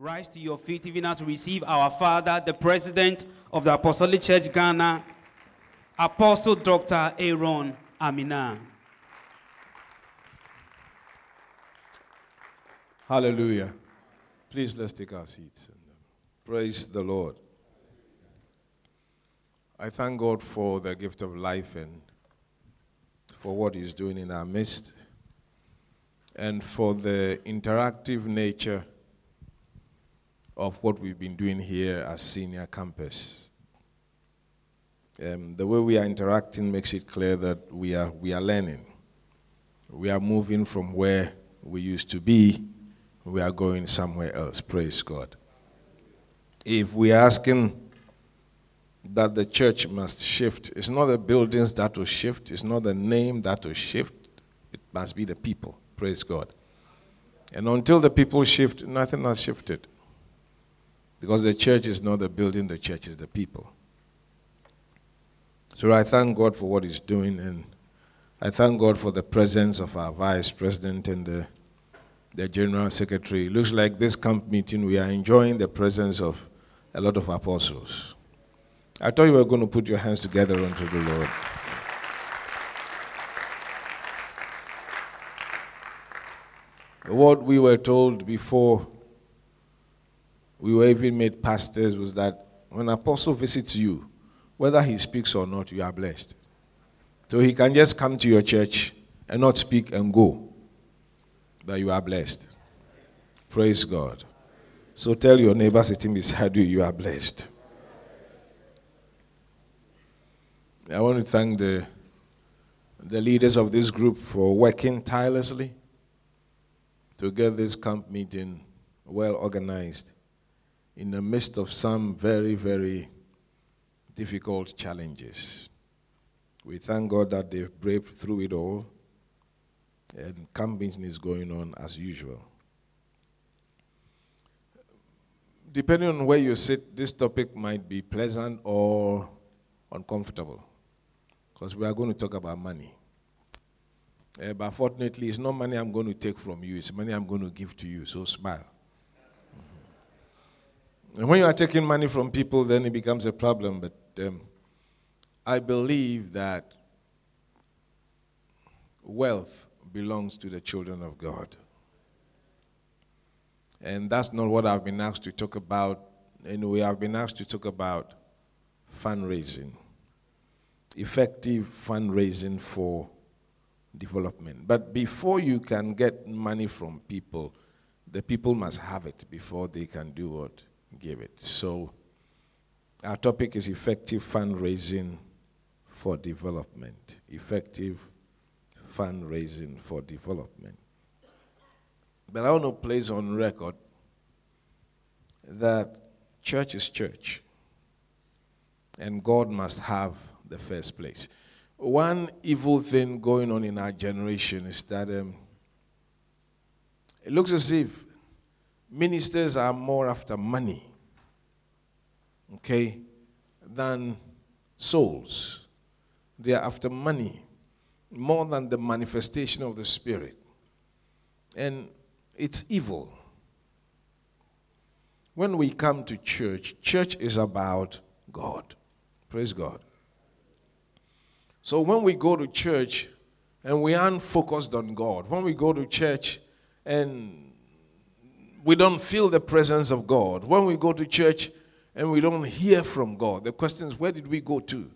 Rise to your feet, even as we receive our Father, the President of the Apostolic Church Ghana, Apostle Dr. Aaron Ami-Narh. Hallelujah. Please let's take our seats. uh, Praise the Lord. I thank God for the gift of life and for what He's doing in our midst and for the interactive nature of what we've been doing here as senior campus. Um, the way we are interacting makes it clear that we are, we are learning. We are moving from where we used to be, we are going somewhere else. Praise God. If we are asking that the church must shift, it's not the buildings that will shift, it's not the name that will shift, it must be the people. Praise God. And until the people shift, nothing has shifted. Because the church is not the building, the church is the people. So I thank God for what He's doing, and I thank God for the presence of our Vice President and the, the General Secretary. It looks like this camp meeting, we are enjoying the presence of a lot of apostles. I thought you were going to put your hands together unto the Lord. What we were told before we were even made pastors was that when an apostle visits you, whether he speaks or not, you are blessed. So he can just come to your church and not speak and go, but you are blessed. Praise God. So tell your neighbor sitting beside you, you are blessed. I want to thank the, the leaders of this group for working tirelessly to get this camp meeting well organized in the midst of some very, very difficult challenges. We thank God that they've braved through it all, and camping is going on as usual. Depending on where you sit, this topic might be pleasant or uncomfortable, because we are going to talk about money. Uh, but fortunately, it's not money I'm going to take from you, it's money I'm going to give to you, so smile. And when you are taking money from people, then it becomes a problem. But um, I believe that wealth belongs to the children of God. And that's not what I've been asked to talk about. Anyway, I've been asked to talk about fundraising, effective fundraising for development. But before you can get money from people, the people must have it before they can do what? Give it. So, our topic is effective fundraising for development. Effective fundraising for development. But I want to place on record that church is church, and God must have the first place. One evil thing going on in our generation is that um, it looks as if ministers are more after money, okay, than souls. They are after money more than the manifestation of the Spirit. And it's evil. When we come to church, church is about God. Praise God. So when we go to church and we aren't focused on God, when we go to church and we don't feel the presence of God, when we go to church and we don't hear from God, the question is, where did we go to?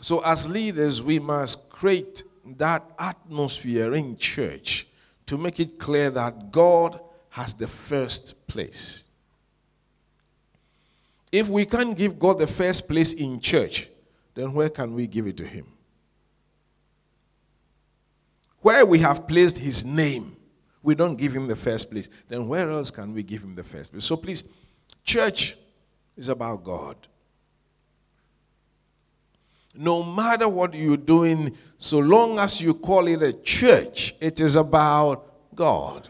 So, as leaders, we must create that atmosphere in church to make it clear that God has the first place. If we can't give God the first place in church, then where can we give it to Him? Where we have placed His name, we don't give Him the first place. Then where else can we give Him the first place? So please, church is about God. No matter what you're doing, so long as you call it a church, it is about God.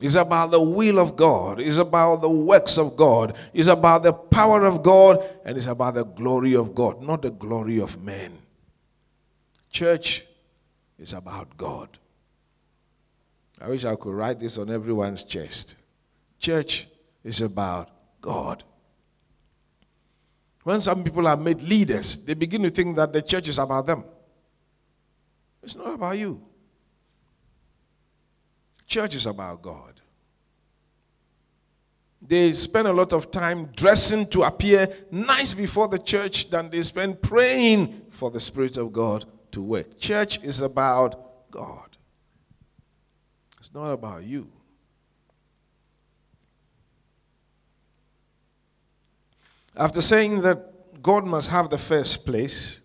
It's about the will of God. It's about the works of God. It's about the power of God. And it's about the glory of God, not the glory of men. Church is about God. I wish I could write this on everyone's chest. Church is about God. When some people are made leaders, they begin to think that the church is about them. It's not about you. Church is about God. They spend a lot of time dressing to appear nice before the church than they spend praying for the Spirit of God to work. Church is about God, it's not about you. After saying that God must have the first place,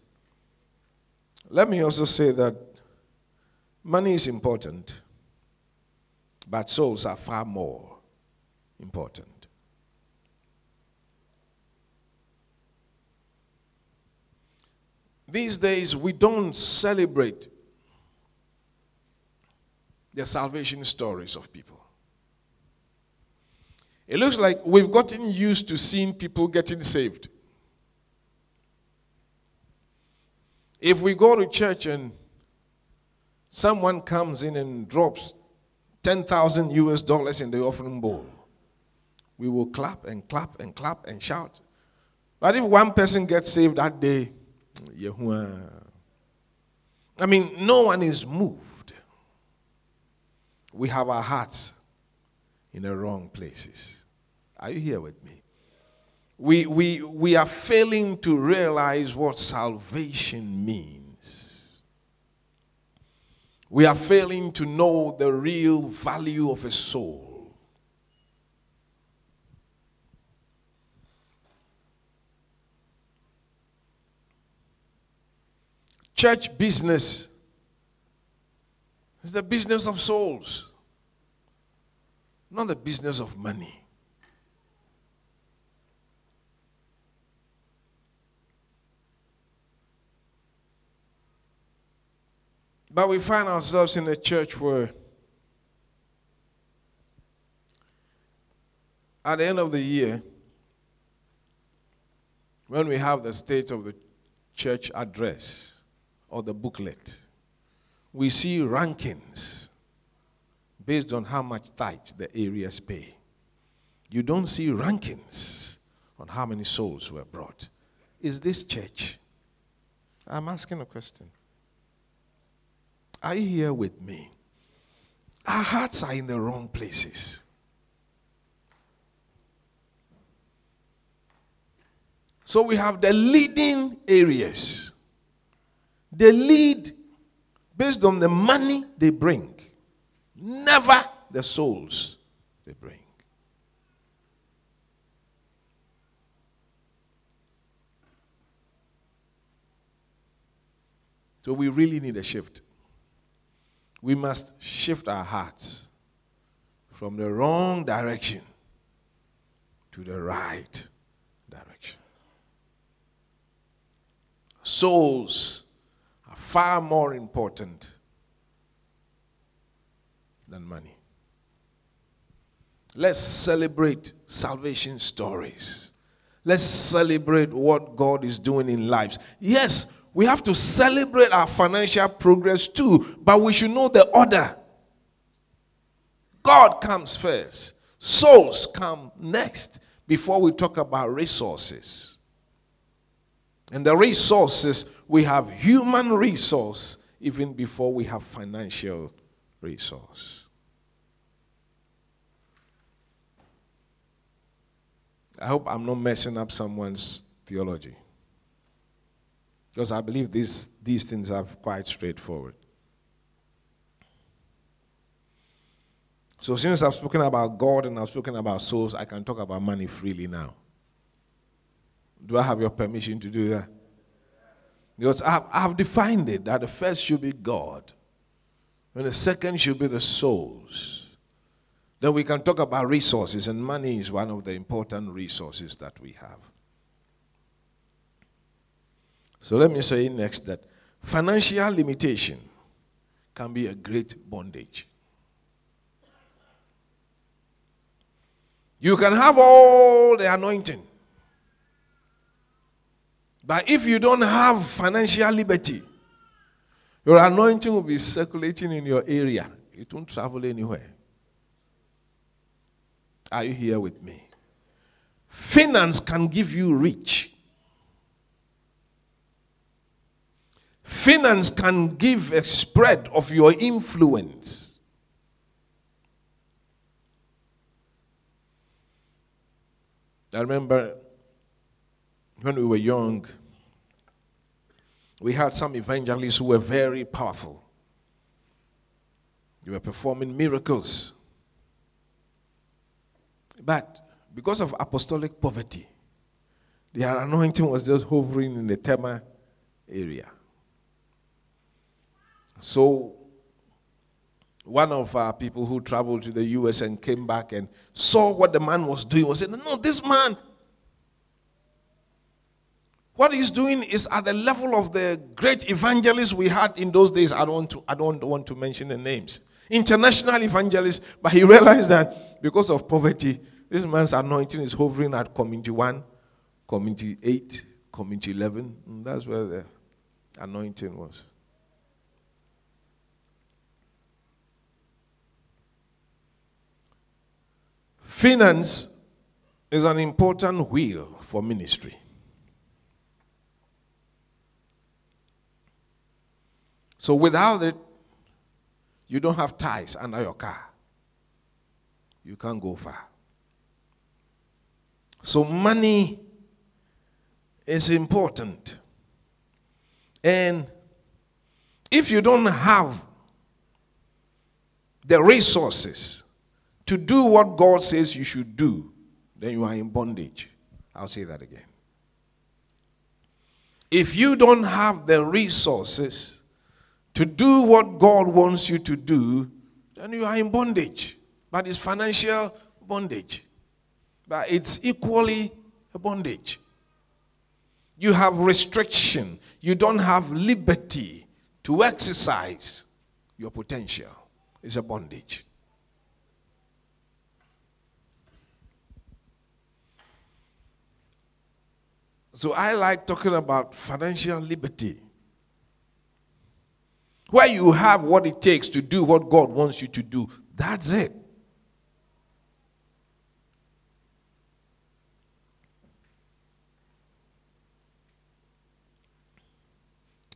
let me also say that money is important, but souls are far more important. These days, we don't celebrate the salvation stories of people. It looks like we've gotten used to seeing people getting saved. If we go to church and someone comes in and drops 10,000 US dollars in the offering bowl, we will clap and clap and clap and shout. But if one person gets saved that day, I mean, no one is moved. We have our hearts in the wrong places. Are you here with me? We, we, we are failing to realize what salvation means. We are failing to know the real value of a soul. Church business is the business of souls, not the business of money. But we find ourselves in a church where, at the end of the year, when we have the state of the church address or the booklet, we see rankings based on how much tithe the areas pay. You don't see rankings on how many souls were brought. Is this church? I'm asking a question. Are you here with me? Our hearts are in the wrong places. So we have the leading areas. They lead based on the money they bring, never the souls they bring. So we really need a shift we must shift our hearts from the wrong direction to the right direction. Souls far more important than money. Let's celebrate salvation stories. Let's celebrate what God is doing in lives. Yes, we have to celebrate our financial progress too, but we should know the order. God comes first, souls come next before we talk about resources. And the resources, we have human resource even before we have financial resource. I hope I'm not messing up someone's theology. Because I believe these, these things are quite straightforward. So, since I've spoken about God and I've spoken about souls, I can talk about money freely now. Do I have your permission to do that? Because I've, I've defined it that the first should be God, and the second should be the souls. Then we can talk about resources, and money is one of the important resources that we have. So let me say next that financial limitation can be a great bondage. You can have all the anointing. But if you don't have financial liberty, your anointing will be circulating in your area. It won't travel anywhere. Are you here with me? Finance can give you reach. Finance can give a spread of your influence. I remember when we were young, we had some evangelists who were very powerful. They were performing miracles. But because of apostolic poverty, their anointing was just hovering in the Tema area. So, one of our people who traveled to the US and came back and saw what the man was doing was saying, No, this man, what he's doing is at the level of the great evangelists we had in those days. I don't want to, I don't want to mention the names. International evangelists, but he realized that because of poverty, this man's anointing is hovering at community one, community eight, community 11. And that's where the anointing was. Finance is an important wheel for ministry. So without it, you don't have ties under your car. You can't go far. So money is important. And if you don't have the resources to do what God says you should do, then you are in bondage. I'll say that again. If you don't have the resources to do what God wants you to do, then you are in bondage. But it's financial bondage. But it's equally a bondage. You have restriction. You don't have liberty to exercise your potential. It's a bondage. So I like talking about financial liberty. Where you have what it takes to do what God wants you to do. That's it.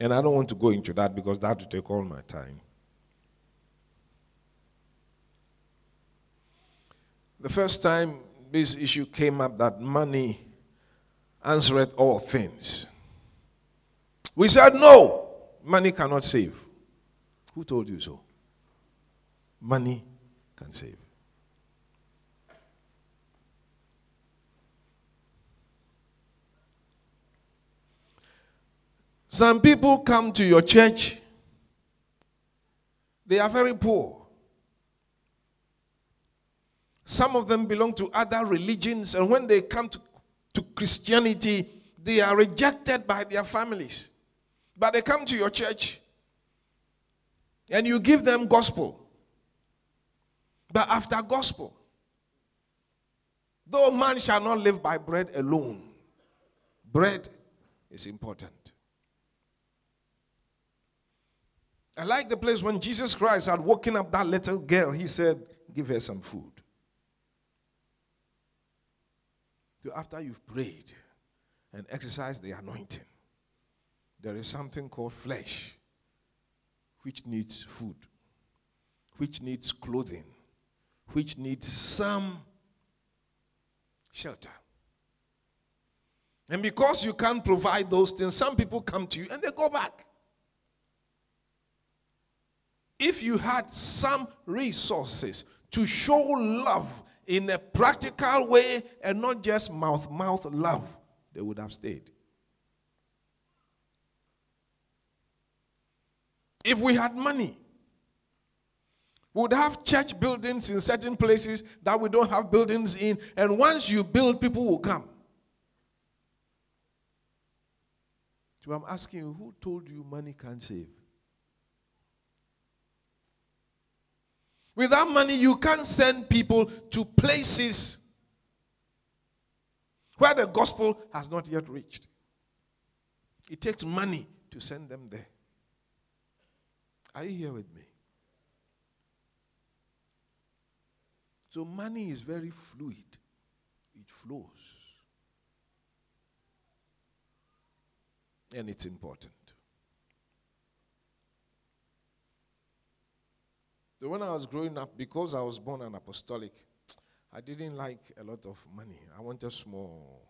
And I don't want to go into that because that would take all my time. The first time this issue came up that money answereth all things. We said, no, money cannot save. Who told you so? Money can save. Some people come to your church, they are very poor. Some of them belong to other religions, and when they come to to Christianity, they are rejected by their families. But they come to your church and you give them gospel. But after gospel, though man shall not live by bread alone, bread is important. I like the place when Jesus Christ had woken up that little girl, he said, Give her some food. So after you've prayed and exercised the anointing, there is something called flesh, which needs food, which needs clothing, which needs some shelter. And because you can't provide those things, some people come to you and they go back. If you had some resources to show love in a practical way and not just mouth mouth love, they would have stayed. If we had money, we would have church buildings in certain places that we don't have buildings in, and once you build, people will come. So I'm asking you, who told you money can save? Without money, you can't send people to places where the gospel has not yet reached. It takes money to send them there. Are you here with me? So money is very fluid, it flows. And it's important. So when I was growing up, because I was born an apostolic, I didn't like a lot of money. I wanted small.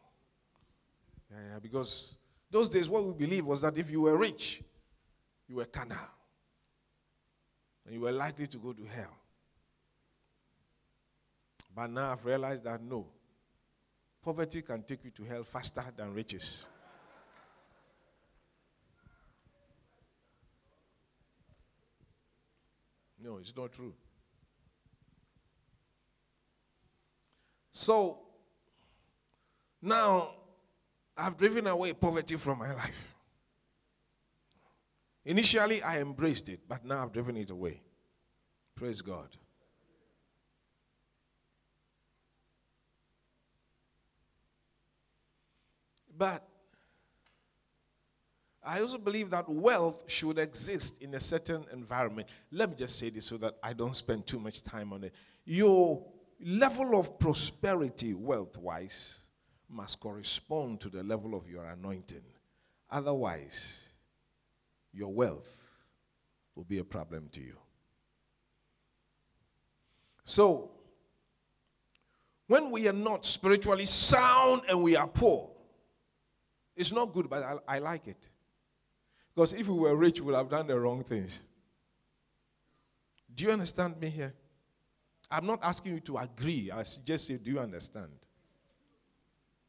Yeah, because those days, what we believed was that if you were rich, you were carnal. And you were likely to go to hell. But now I've realized that no, poverty can take you to hell faster than riches. No, it's not true. So now I've driven away poverty from my life. Initially, I embraced it, but now I've driven it away. Praise God. But I also believe that wealth should exist in a certain environment. Let me just say this so that I don't spend too much time on it. Your level of prosperity, wealth wise, must correspond to the level of your anointing. Otherwise, your wealth will be a problem to you. So, when we are not spiritually sound and we are poor, it's not good, but I, I like it. Because if we were rich, we would have done the wrong things. Do you understand me here? I'm not asking you to agree. I just say, do you understand?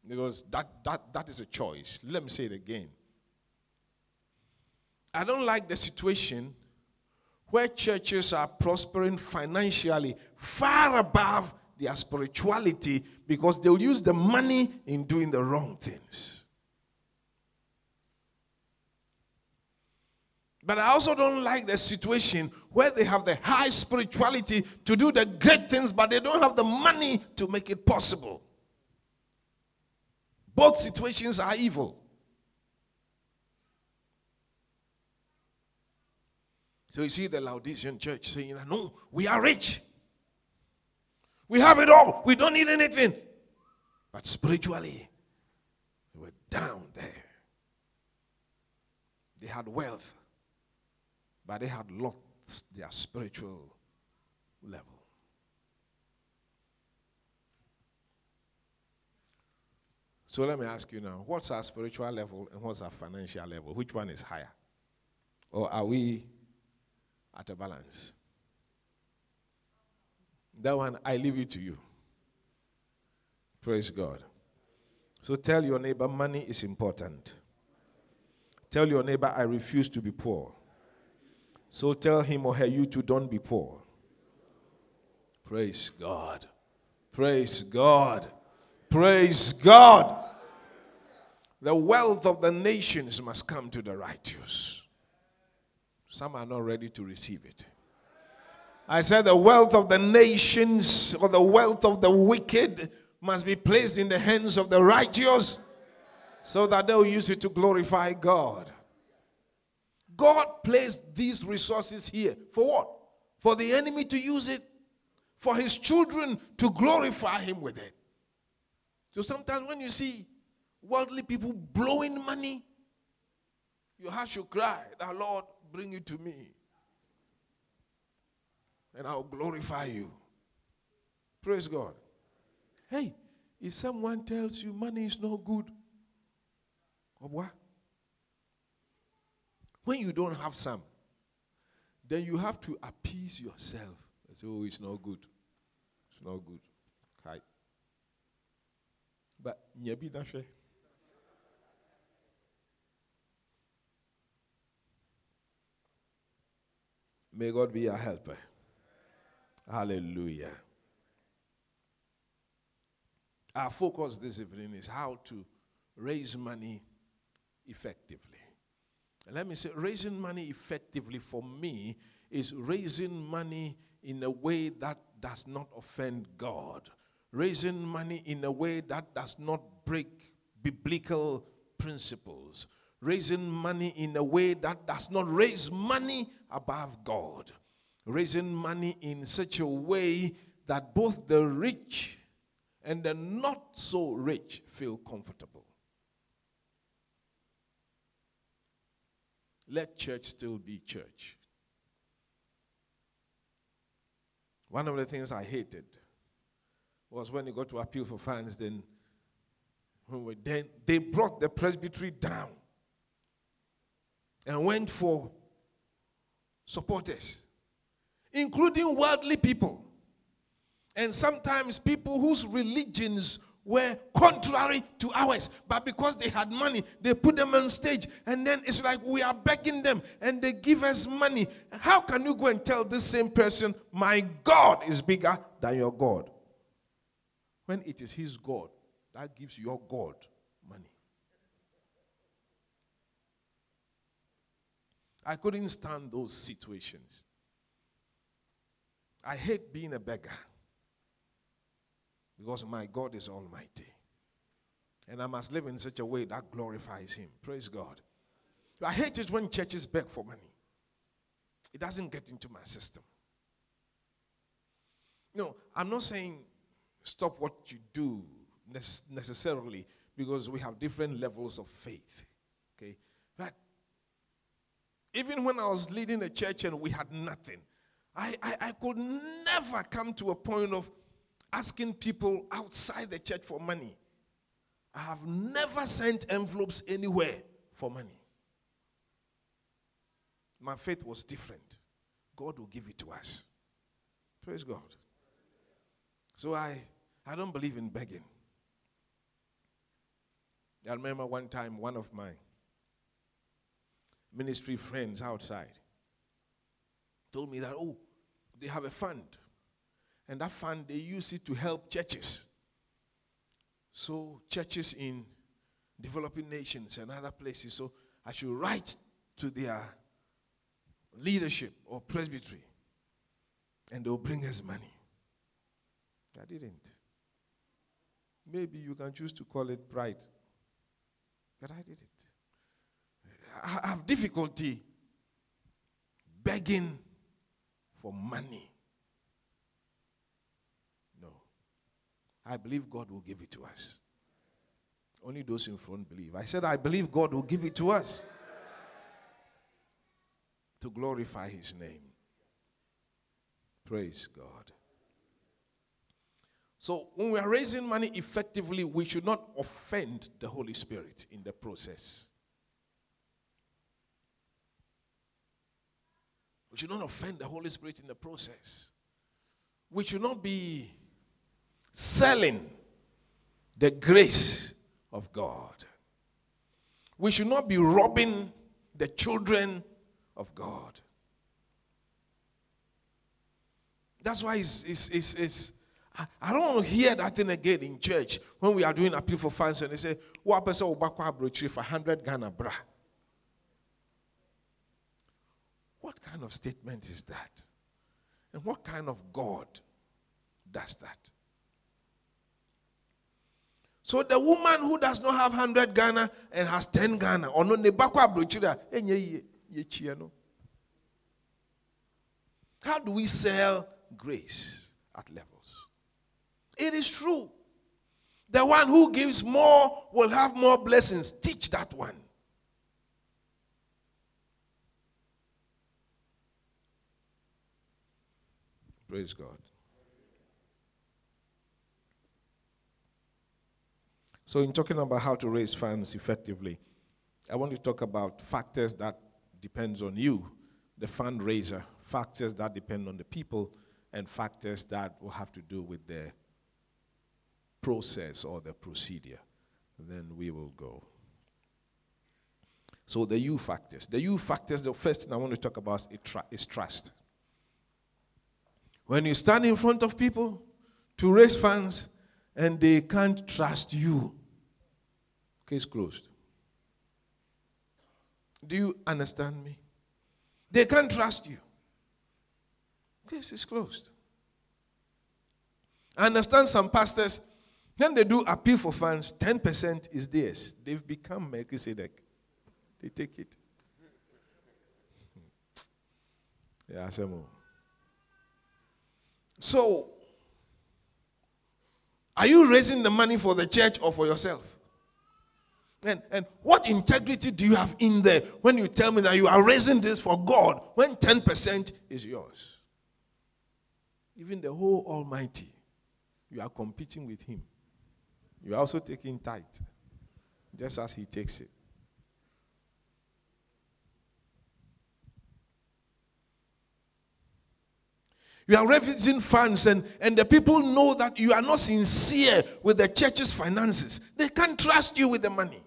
Because that, that, that is a choice. Let me say it again. I don't like the situation where churches are prospering financially far above their spirituality because they'll use the money in doing the wrong things. But I also don't like the situation where they have the high spirituality to do the great things, but they don't have the money to make it possible. Both situations are evil. So you see the Laodicean church saying, No, we are rich. We have it all. We don't need anything. But spiritually, they were down there. They had wealth but they had lost their spiritual level. So let me ask you now what's our spiritual level and what's our financial level? Which one is higher? Or are we at a balance? That one, I leave it to you. Praise God. So tell your neighbor, money is important. Tell your neighbor, I refuse to be poor. So tell him or her, you too, don't be poor. Praise God. Praise God. Praise God. The wealth of the nations must come to the righteous. Some are not ready to receive it. I said the wealth of the nations or the wealth of the wicked must be placed in the hands of the righteous so that they'll use it to glorify God. God placed these resources here for what? For the enemy to use it, for his children to glorify him with it. So sometimes when you see worldly people blowing money, your heart should cry, That Lord, bring it to me. And I'll glorify you. Praise God. Hey, if someone tells you money is not good, or what? When you don't have some, then you have to appease yourself. and say, oh, it's not good. It's not good. Okay. But nyabi nashe. May God be your helper. Hallelujah. Our focus this evening is how to raise money effectively. Let me say, raising money effectively for me is raising money in a way that does not offend God, raising money in a way that does not break biblical principles, raising money in a way that does not raise money above God, raising money in such a way that both the rich and the not so rich feel comfortable. Let church still be church. One of the things I hated was when you got to appeal for funds, then then they brought the presbytery down and went for supporters, including worldly people, and sometimes people whose religions were contrary to ours. But because they had money, they put them on stage. And then it's like we are begging them and they give us money. How can you go and tell this same person, My God is bigger than your God? When it is his God that gives your God money. I couldn't stand those situations. I hate being a beggar because my God is almighty. And I must live in such a way that glorifies Him. Praise God. I hate it when churches beg for money, it doesn't get into my system. No, I'm not saying stop what you do necessarily because we have different levels of faith. Even when I was leading a church and we had nothing, I, I, I could never come to a point of asking people outside the church for money. I have never sent envelopes anywhere for money. My faith was different. God will give it to us. Praise God. So I, I don't believe in begging. I remember one time one of my ministry friends outside told me that, oh, they have a fund and that fund, they use it to help churches. So, churches in developing nations and other places. So, I should write to their leadership or presbytery, and they'll bring us money. I didn't. Maybe you can choose to call it pride, but I did it. I have difficulty begging for money. No. I believe God will give it to us. Only those in front believe. I said, I believe God will give it to us to glorify His name. Praise God. So, when we are raising money effectively, we should not offend the Holy Spirit in the process. We should not offend the Holy Spirit in the process. We should not be selling the grace of God. We should not be robbing the children of God. That's why it's, it's, it's, it's I, don't want to hear that thing again in church when we are doing appeal for funds and they say, What person will back for 100 Ghana bra? What kind of statement is that? And what kind of God does that? So the woman who does not have 100 Ghana and has 10 Ghana, or no. How do we sell grace at levels? It is true. The one who gives more will have more blessings. Teach that one. Praise God. So, in talking about how to raise funds effectively, I want to talk about factors that depends on you, the fundraiser, factors that depend on the people, and factors that will have to do with the process or the procedure. Then we will go. So the U factors. The U factors, the first thing I want to talk about is trust. When you stand in front of people to raise funds and they can't trust you, Case closed. Do you understand me? They can't trust you. Case is closed. I understand some pastors, when they do appeal for funds, 10% is theirs. They've become Melchizedek. They take it. Yeah, some more. So, Are you raising the money for the church or for yourself? And, and what integrity do you have in there when you tell me that you are raising this for God when 10% is yours? Even the whole Almighty, you are competing with Him. You are also taking tithe, just as He takes it. You are raising funds, and, and the people know that you are not sincere with the church's finances. They can't trust you with the money.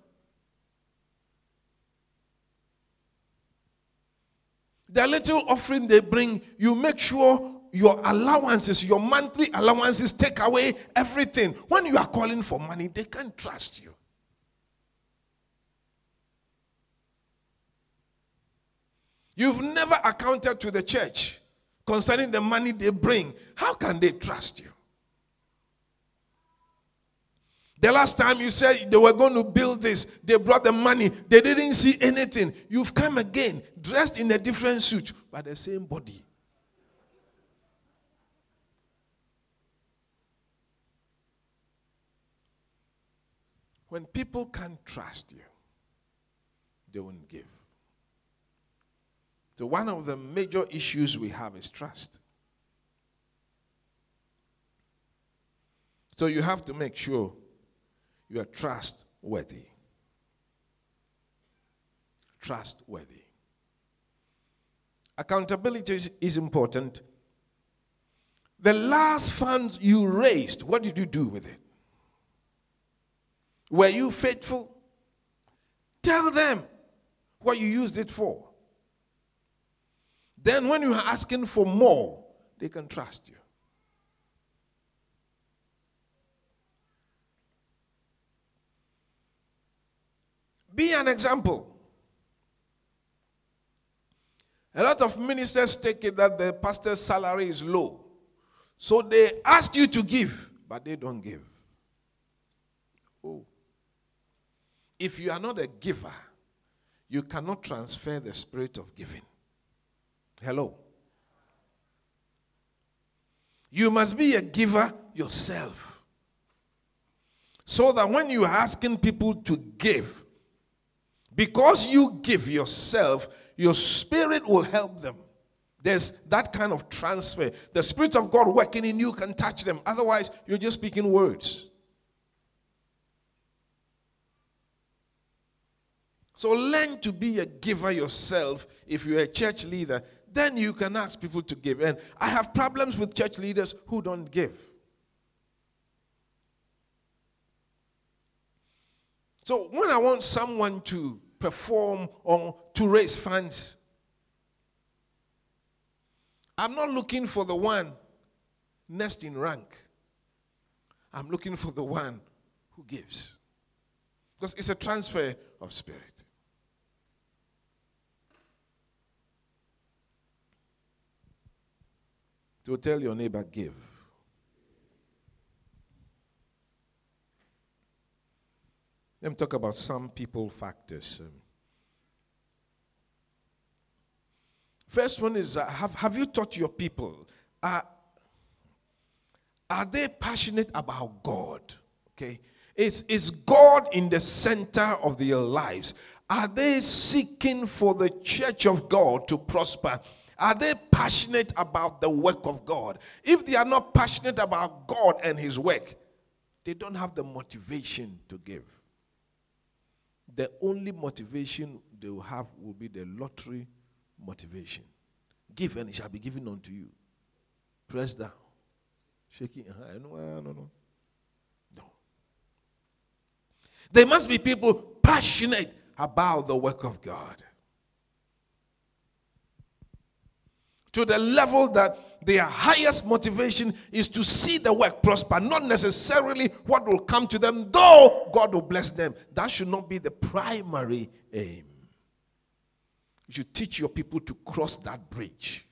The little offering they bring, you make sure your allowances, your monthly allowances, take away everything. When you are calling for money, they can't trust you. You've never accounted to the church concerning the money they bring. How can they trust you? The last time you said they were going to build this, they brought the money, they didn't see anything. You've come again, dressed in a different suit, but the same body. When people can't trust you, they won't give. So, one of the major issues we have is trust. So, you have to make sure you are trustworthy. Trustworthy. Accountability is, is important. The last funds you raised, what did you do with it? Were you faithful? Tell them what you used it for. Then, when you are asking for more, they can trust you. Be an example. A lot of ministers take it that the pastor's salary is low. So they ask you to give, but they don't give. Oh. If you are not a giver, you cannot transfer the spirit of giving. Hello. You must be a giver yourself. So that when you're asking people to give, because you give yourself, your spirit will help them. There's that kind of transfer. The Spirit of God working in you can touch them. Otherwise, you're just speaking words. So learn to be a giver yourself if you're a church leader. Then you can ask people to give. And I have problems with church leaders who don't give. So when I want someone to perform or to raise funds. I'm not looking for the one next in rank. I'm looking for the one who gives. Because it's a transfer of spirit. To tell your neighbor, give. Let me talk about some people factors. First one is uh, have, have you taught your people? Uh, are they passionate about God? Okay. Is, is God in the center of their lives? Are they seeking for the church of God to prosper? Are they passionate about the work of God? If they are not passionate about God and His work, they don't have the motivation to give the only motivation they will have will be the lottery motivation. Give and it shall be given unto you. Press down. Shaking. No, no, no. No. There must be people passionate about the work of God. To the level that their highest motivation is to see the work prosper, not necessarily what will come to them, though God will bless them. That should not be the primary aim. You should teach your people to cross that bridge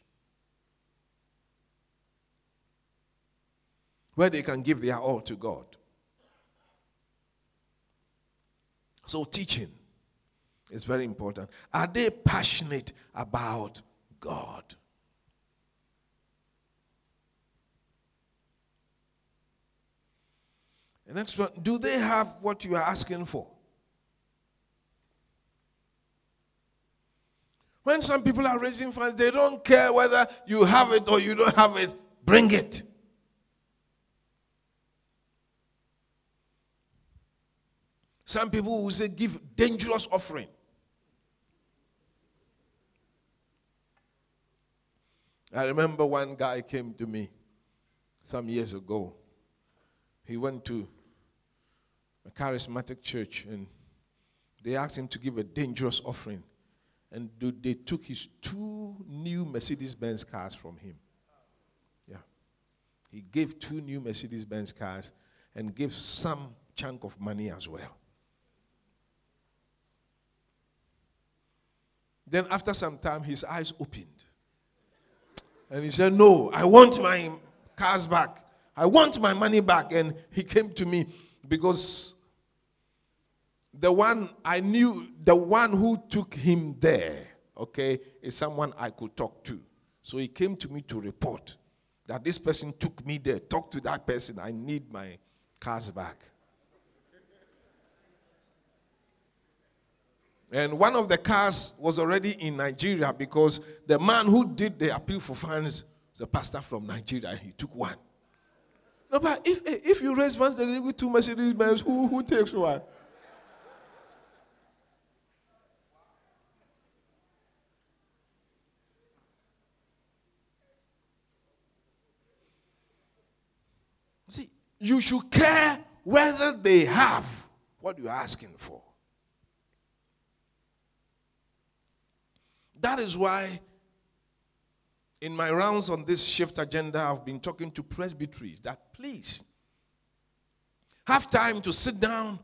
where they can give their all to God. So, teaching is very important. Are they passionate about God? The next one, do they have what you are asking for? When some people are raising funds, they don't care whether you have it or you don't have it. Bring it. Some people will say, give dangerous offering. I remember one guy came to me some years ago. He went to a charismatic church and they asked him to give a dangerous offering. And they took his two new Mercedes Benz cars from him. Yeah. He gave two new Mercedes Benz cars and gave some chunk of money as well. Then, after some time, his eyes opened. And he said, No, I want my cars back. I want my money back. And he came to me because the one I knew, the one who took him there, okay, is someone I could talk to. So he came to me to report that this person took me there. Talk to that person. I need my cars back. And one of the cars was already in Nigeria because the man who did the appeal for funds was a pastor from Nigeria he took one. No, but if, if you raise funds, then you two Mercedes Benz, who, who takes one? See, you should care whether they have what you're asking for. That is why, in my rounds on this shift agenda, I've been talking to presbyteries that please have time to sit down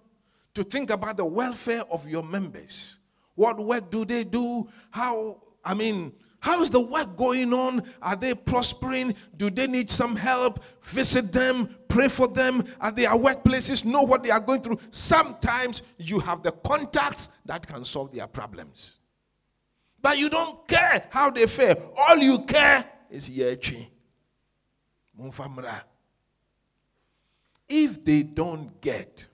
to think about the welfare of your members. What work do they do? How, I mean, how is the work going on? Are they prospering? Do they need some help? Visit them, pray for them at their workplaces, know what they are going through. Sometimes you have the contacts that can solve their problems. But you don't care how they fare. All you care is yechi. If they don't get,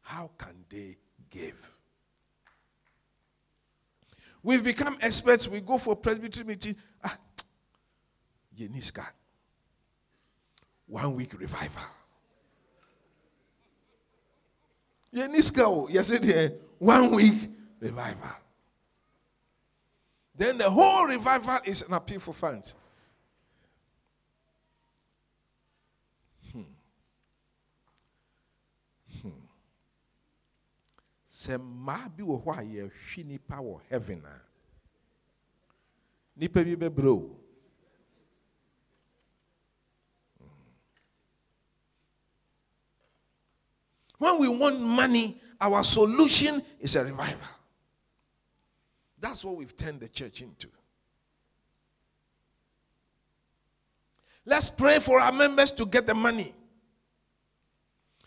how can they give? We've become experts. We go for presbytery meeting. Ah, Yeniska. One week revival. Yeniska, yes, it one week revival. Then the whole revival is an appeal for funds. Sɛ mmaa bi wɔ hɔ a yɛhwi nipa wɔ heaven a nipa bi bɛbrɛ o when we want money our solution is a revival that's what we've turned the church into. Let's pray for our members to get the money.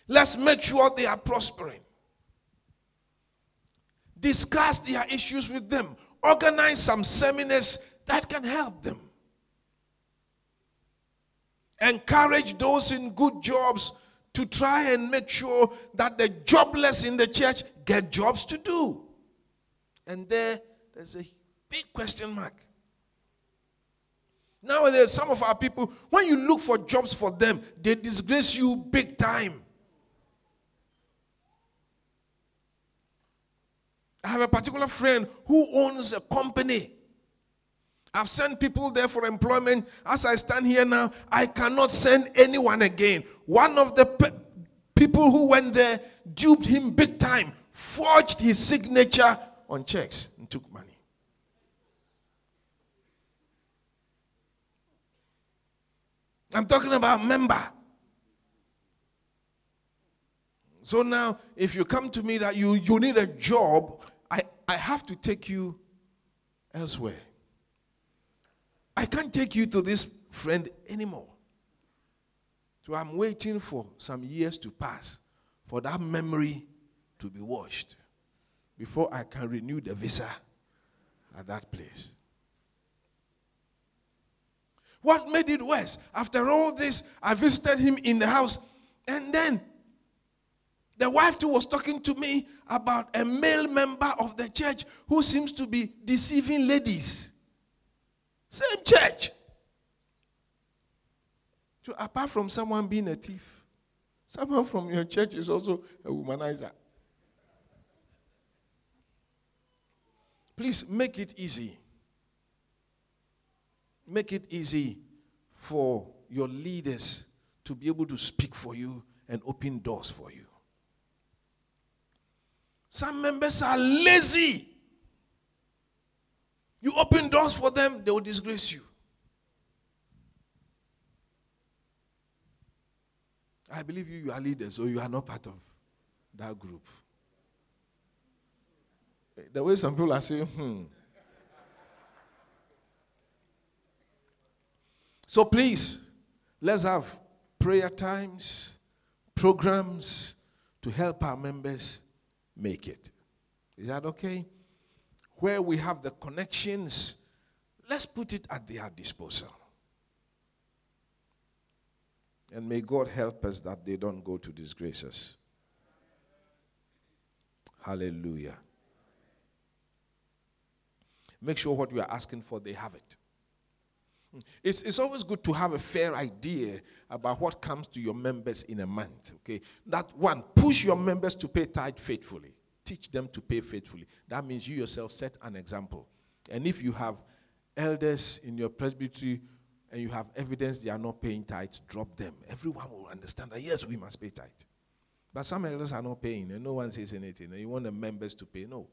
Let's make sure they are prospering. Discuss their issues with them. Organize some seminars that can help them. Encourage those in good jobs to try and make sure that the jobless in the church get jobs to do. And there there's a big question mark. Nowadays, some of our people, when you look for jobs for them, they disgrace you big time. I have a particular friend who owns a company. I've sent people there for employment. As I stand here now, I cannot send anyone again. One of the pe- people who went there duped him big time, forged his signature on checks and took money. I'm talking about member. So now, if you come to me that you, you need a job, I, I have to take you elsewhere. I can't take you to this friend anymore. So I'm waiting for some years to pass for that memory to be washed before I can renew the visa at that place. What made it worse? After all this, I visited him in the house, and then The wife too was talking to me about a male member of the church who seems to be deceiving ladies. Same church. So apart from someone being a thief, someone from your church is also a womanizer. Please make it easy. Make it easy for your leaders to be able to speak for you and open doors for you. Some members are lazy. You open doors for them, they will disgrace you. I believe you, you are leaders, so you are not part of that group. The way some people are saying, hmm. So please, let's have prayer times, programs to help our members make it. Is that okay? Where we have the connections, let's put it at their disposal. And may God help us that they don't go to disgrace us. Hallelujah. Make sure what you are asking for, they have it. It's, it's always good to have a fair idea about what comes to your members in a month. Okay, that one, push your members to pay tithe faithfully. Teach them to pay faithfully. That means you yourself set an example. And if you have elders in your presbytery and you have evidence they are not paying tithes, drop them. Everyone will understand that yes, we must pay tithe. But some elders are not paying and no one says anything. And you want the members to pay. No.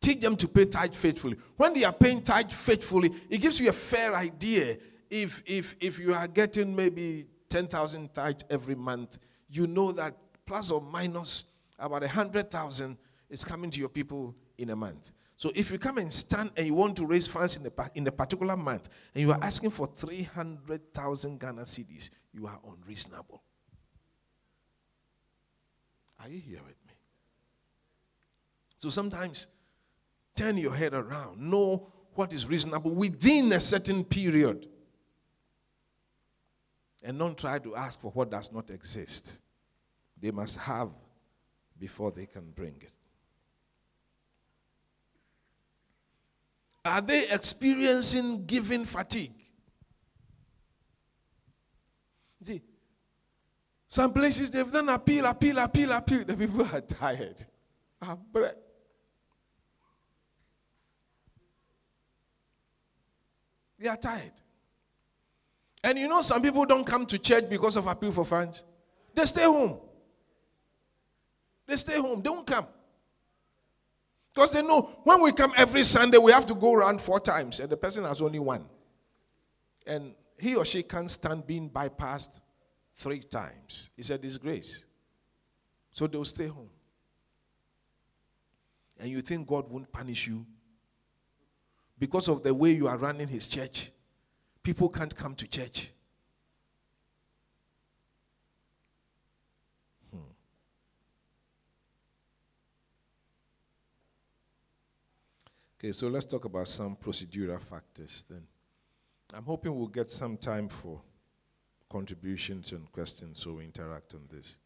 Teach them to pay tithe faithfully. When they are paying tithe faithfully, it gives you a fair idea. If if if you are getting maybe 10,000 tithe every month, you know that plus or minus about a hundred thousand is coming to your people in a month. So if you come and stand and you want to raise funds in a, in a particular month and you are asking for 300,000 Ghana cedis, you are unreasonable. Are you here with me? So sometimes turn your head around, know what is reasonable within a certain period, and don't try to ask for what does not exist they must have before they can bring it. Are they experiencing giving fatigue? See, some places they've done appeal, appeal, appeal, appeal. The people are tired. breath. They are tired. And you know, some people don't come to church because of appeal for funds. They stay home. They stay home, they won't come. Because they know when we come every Sunday, we have to go around four times, and the person has only one. And he or she can't stand being bypassed three times. It's a disgrace. So they'll stay home. And you think God won't punish you because of the way you are running his church. People can't come to church. Hmm. Okay, so let's talk about some procedural factors then. I'm hoping we'll get some time for contributions and questions so we interact on this.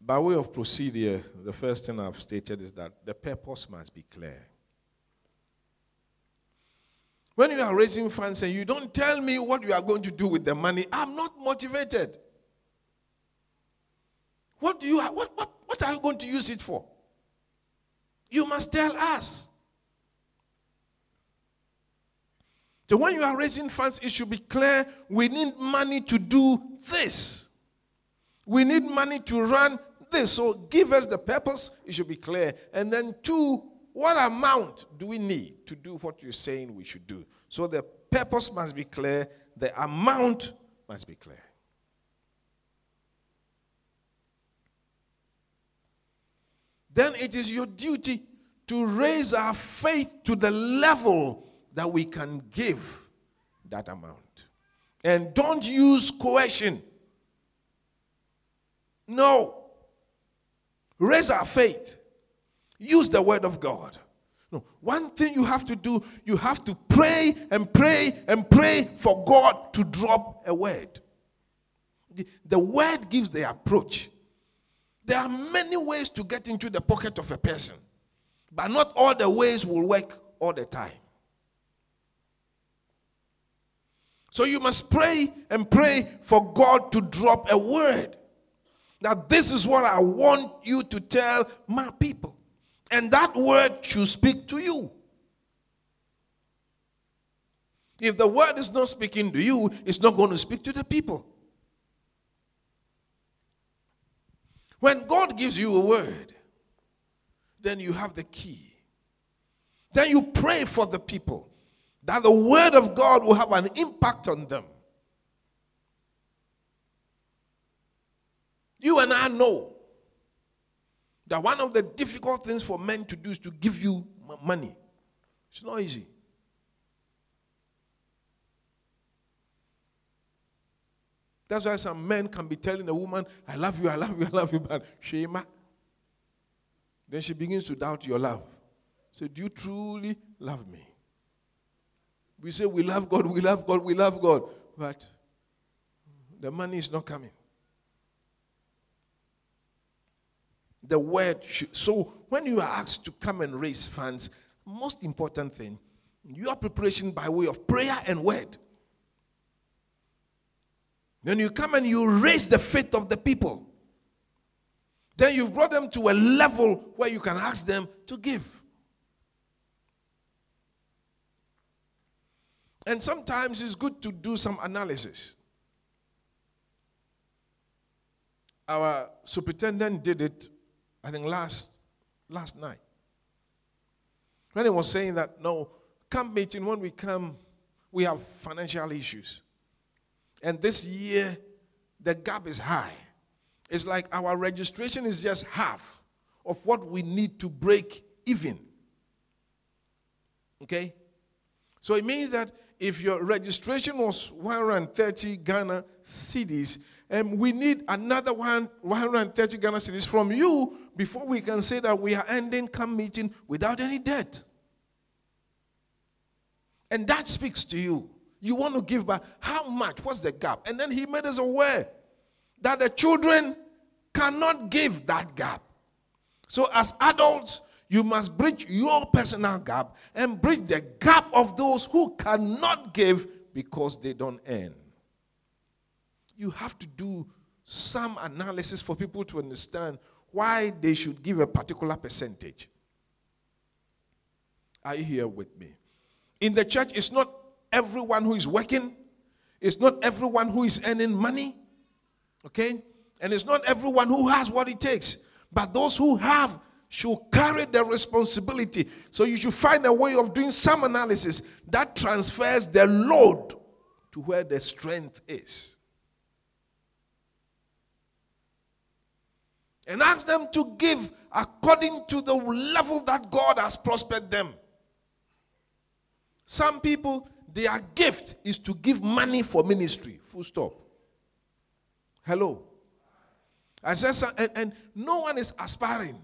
By way of procedure, the first thing I've stated is that the purpose must be clear. When you are raising funds and you don't tell me what you are going to do with the money, I'm not motivated. What do you what, what, what are you going to use it for? You must tell us. So when you are raising funds, it should be clear we need money to do this. We need money to run this. So give us the purpose, it should be clear. And then, two, what amount do we need to do what you're saying we should do? So the purpose must be clear, the amount must be clear. then it is your duty to raise our faith to the level that we can give that amount. And don't use coercion. No. Raise our faith. Use the word of God. No. One thing you have to do, you have to pray and pray and pray for God to drop a word. the word gives the approach. There are many ways to get into the pocket of a person, but not all the ways will work all the time. So you must pray and pray for God to drop a word. Now, this is what I want you to tell my people. And that word should speak to you. If the word is not speaking to you, it's not going to speak to the people. When God gives you a word, then you have the key. Then you pray for the people that the word of God will have an impact on them. You and I know that one of the difficult things for men to do is to give you money. It's not easy. That's why some men can be telling a woman, I love you, I love you, I love you, but shema. Then she begins to doubt your love. Say, Do you truly love me? We say we love God, we love God, we love God, but the money is not coming. The word should, so when you are asked to come and raise funds, most important thing, your preparation by way of prayer and word. Then you come and you raise the faith of the people. Then you've brought them to a level where you can ask them to give. And sometimes it's good to do some analysis. Our superintendent did it, I think, last, last night. He was saying that, no, camp meeting, when we come, we have financial issues. And this year, the gap is high. It's like our registration is just half of what we need to break even. Okay? So it means that if your registration was 130 Ghana cedis, and we need another one, 130 Ghana cedis from you before we can say that we are ending camp meeting without any debt. And that speaks to you. You want to give back. How much? What's the gap? And then he made us aware that the children cannot give that gap. So, as adults, you must bridge your personal gap and bridge the gap of those who cannot give because they don't earn. You have to do some analysis for people to understand why they should give a particular percentage. Are you here with me? In the church, it's not everyone who is working, it's not everyone who is earning money, okay? And it's not everyone who has what it takes, but those who have should carry the responsibility. So you should find a way of doing some analysis that transfers the load to where the strength is. And ask them to give according to the level that God has prospered them. Some people, their gift is to give money for ministry. Full stop. Hello. I said, and, and no one is aspiring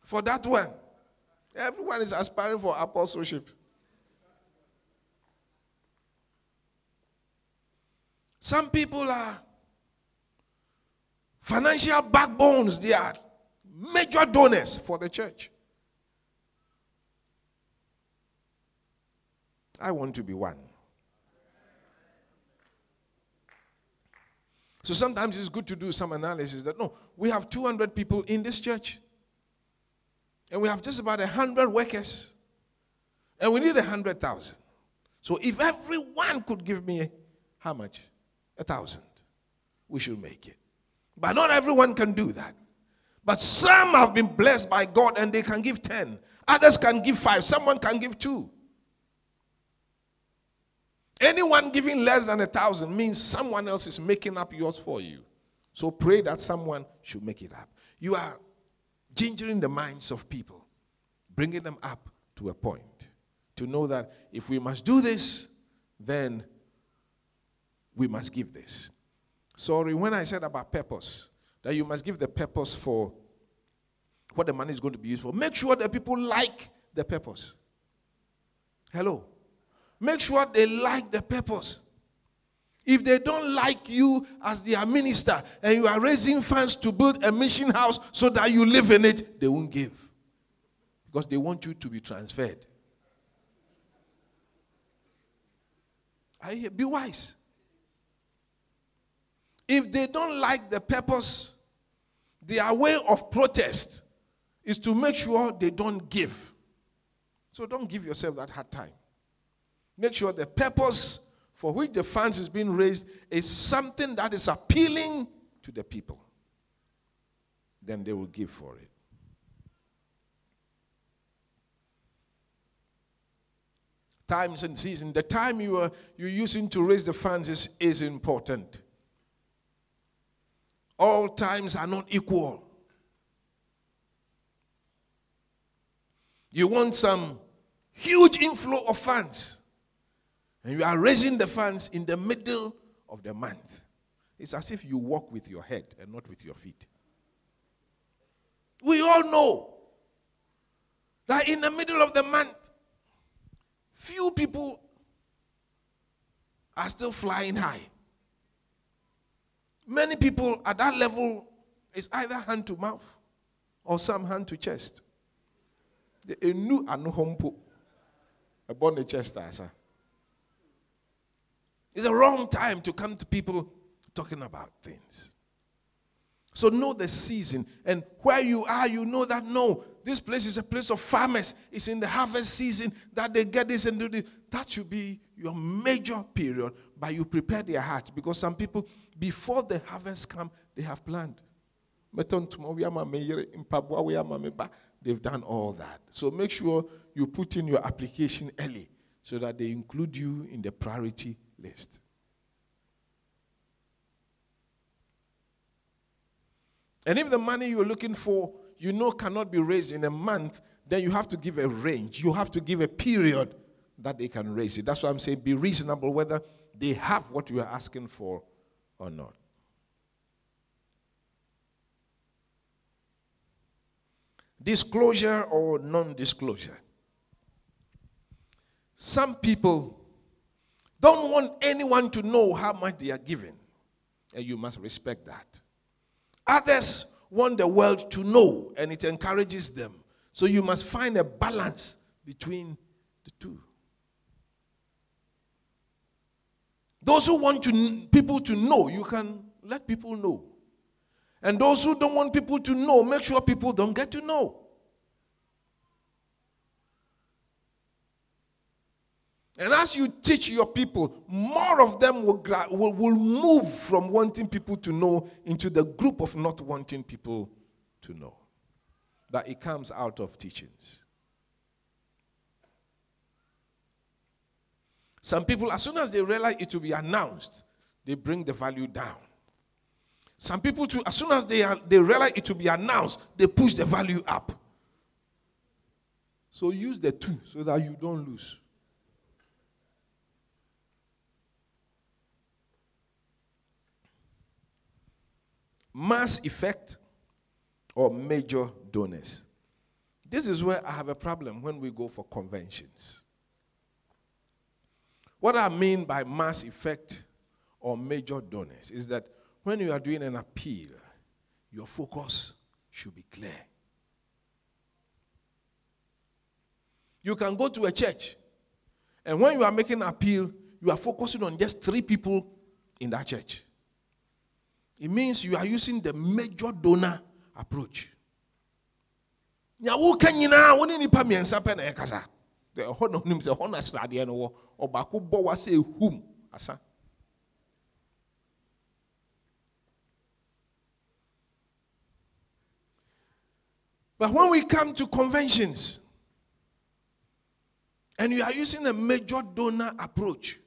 for that one. Everyone is aspiring for apostleship. Some people are financial backbones, they are major donors for the church. I want to be one. So sometimes it's good to do some analysis that no, we have 200 people in this church, and we have just about 100 workers, and we need 100,000. So if everyone could give me how much? A thousand, we should make it. But not everyone can do that. But some have been blessed by God and they can give 10. Others can give 5. Someone can give 2. Anyone giving less than a thousand means someone else is making up yours for you. So pray that someone should make it up. You are gingering the minds of people, bringing them up to a point to know that if we must do this, then we must give this. Sorry, when I said about purpose, that you must give the purpose for what the money is going to be used for. Make sure that people like the purpose. Hello. Make sure they like the purpose. If they don't like you as their minister and you are raising funds to build a mission house so that you live in it, they won't give. Because they want you to be transferred. I be wise. If they don't like the purpose, their way of protest is to make sure they don't give. So don't give yourself that hard time. Make sure the purpose for which the funds is being raised is something that is appealing to the people. Then they will give for it. Times and season. The time you are you're using to raise the funds is, is important. All times are not equal. You want some huge inflow of funds, and you are raising the funds in the middle of the month. It's as if you walk with your head and not with your feet. We all know that in the middle of the month, few people are still flying high. Many people at that level is either hand to mouth or some hand to chest. A new anuhompo upon the chest asa. It's a wrong time to come to people talking about things. So know the season and where you are, you know that no, this place is a place of farmers. It's in the harvest season that they get this and do this. That should be your major period, but you prepare their hearts because some people, before the harvest come, they have planned. They've done all that. So make sure you put in your application early so that they include you in the priority list. And if the money you're looking for, you know, cannot be raised in a month, then you have to give a range. You have to give a period that they can raise it. That's why I'm saying be reasonable whether they have what you are asking for or not. Disclosure or non disclosure. Some people don't want anyone to know how much they are giving, and you must respect that. Others want the world to know, and it encourages them. So you must find a balance between the two. Those who want to, people to know, you can let people know. And those who don't want people to know, make sure people don't get to know. And as you teach your people, more of them will, will, will move from wanting people to know into the group of not wanting people to know. That it comes out of teachings. Some people, as soon as they realize it will be announced, they bring the value down. Some people, too, as soon as they, are, they realize it will be announced, they push the value up. So use the two so that you don't lose. mass effect or major donors. This is where I have a problem when we go for conventions. What I mean by mass effect or major donors is that when you are doing an appeal, your focus should be clear. You can go to a church, and when you are making an appeal, you are focusing on just three people in that church. It means you are using the major donor approach. Ɛkasa ɛhɔ na onim sɛ ɛhɔ na sradeɛ no wɔ ɔbaako asa But when we come to conventions and you are using a major donor approach,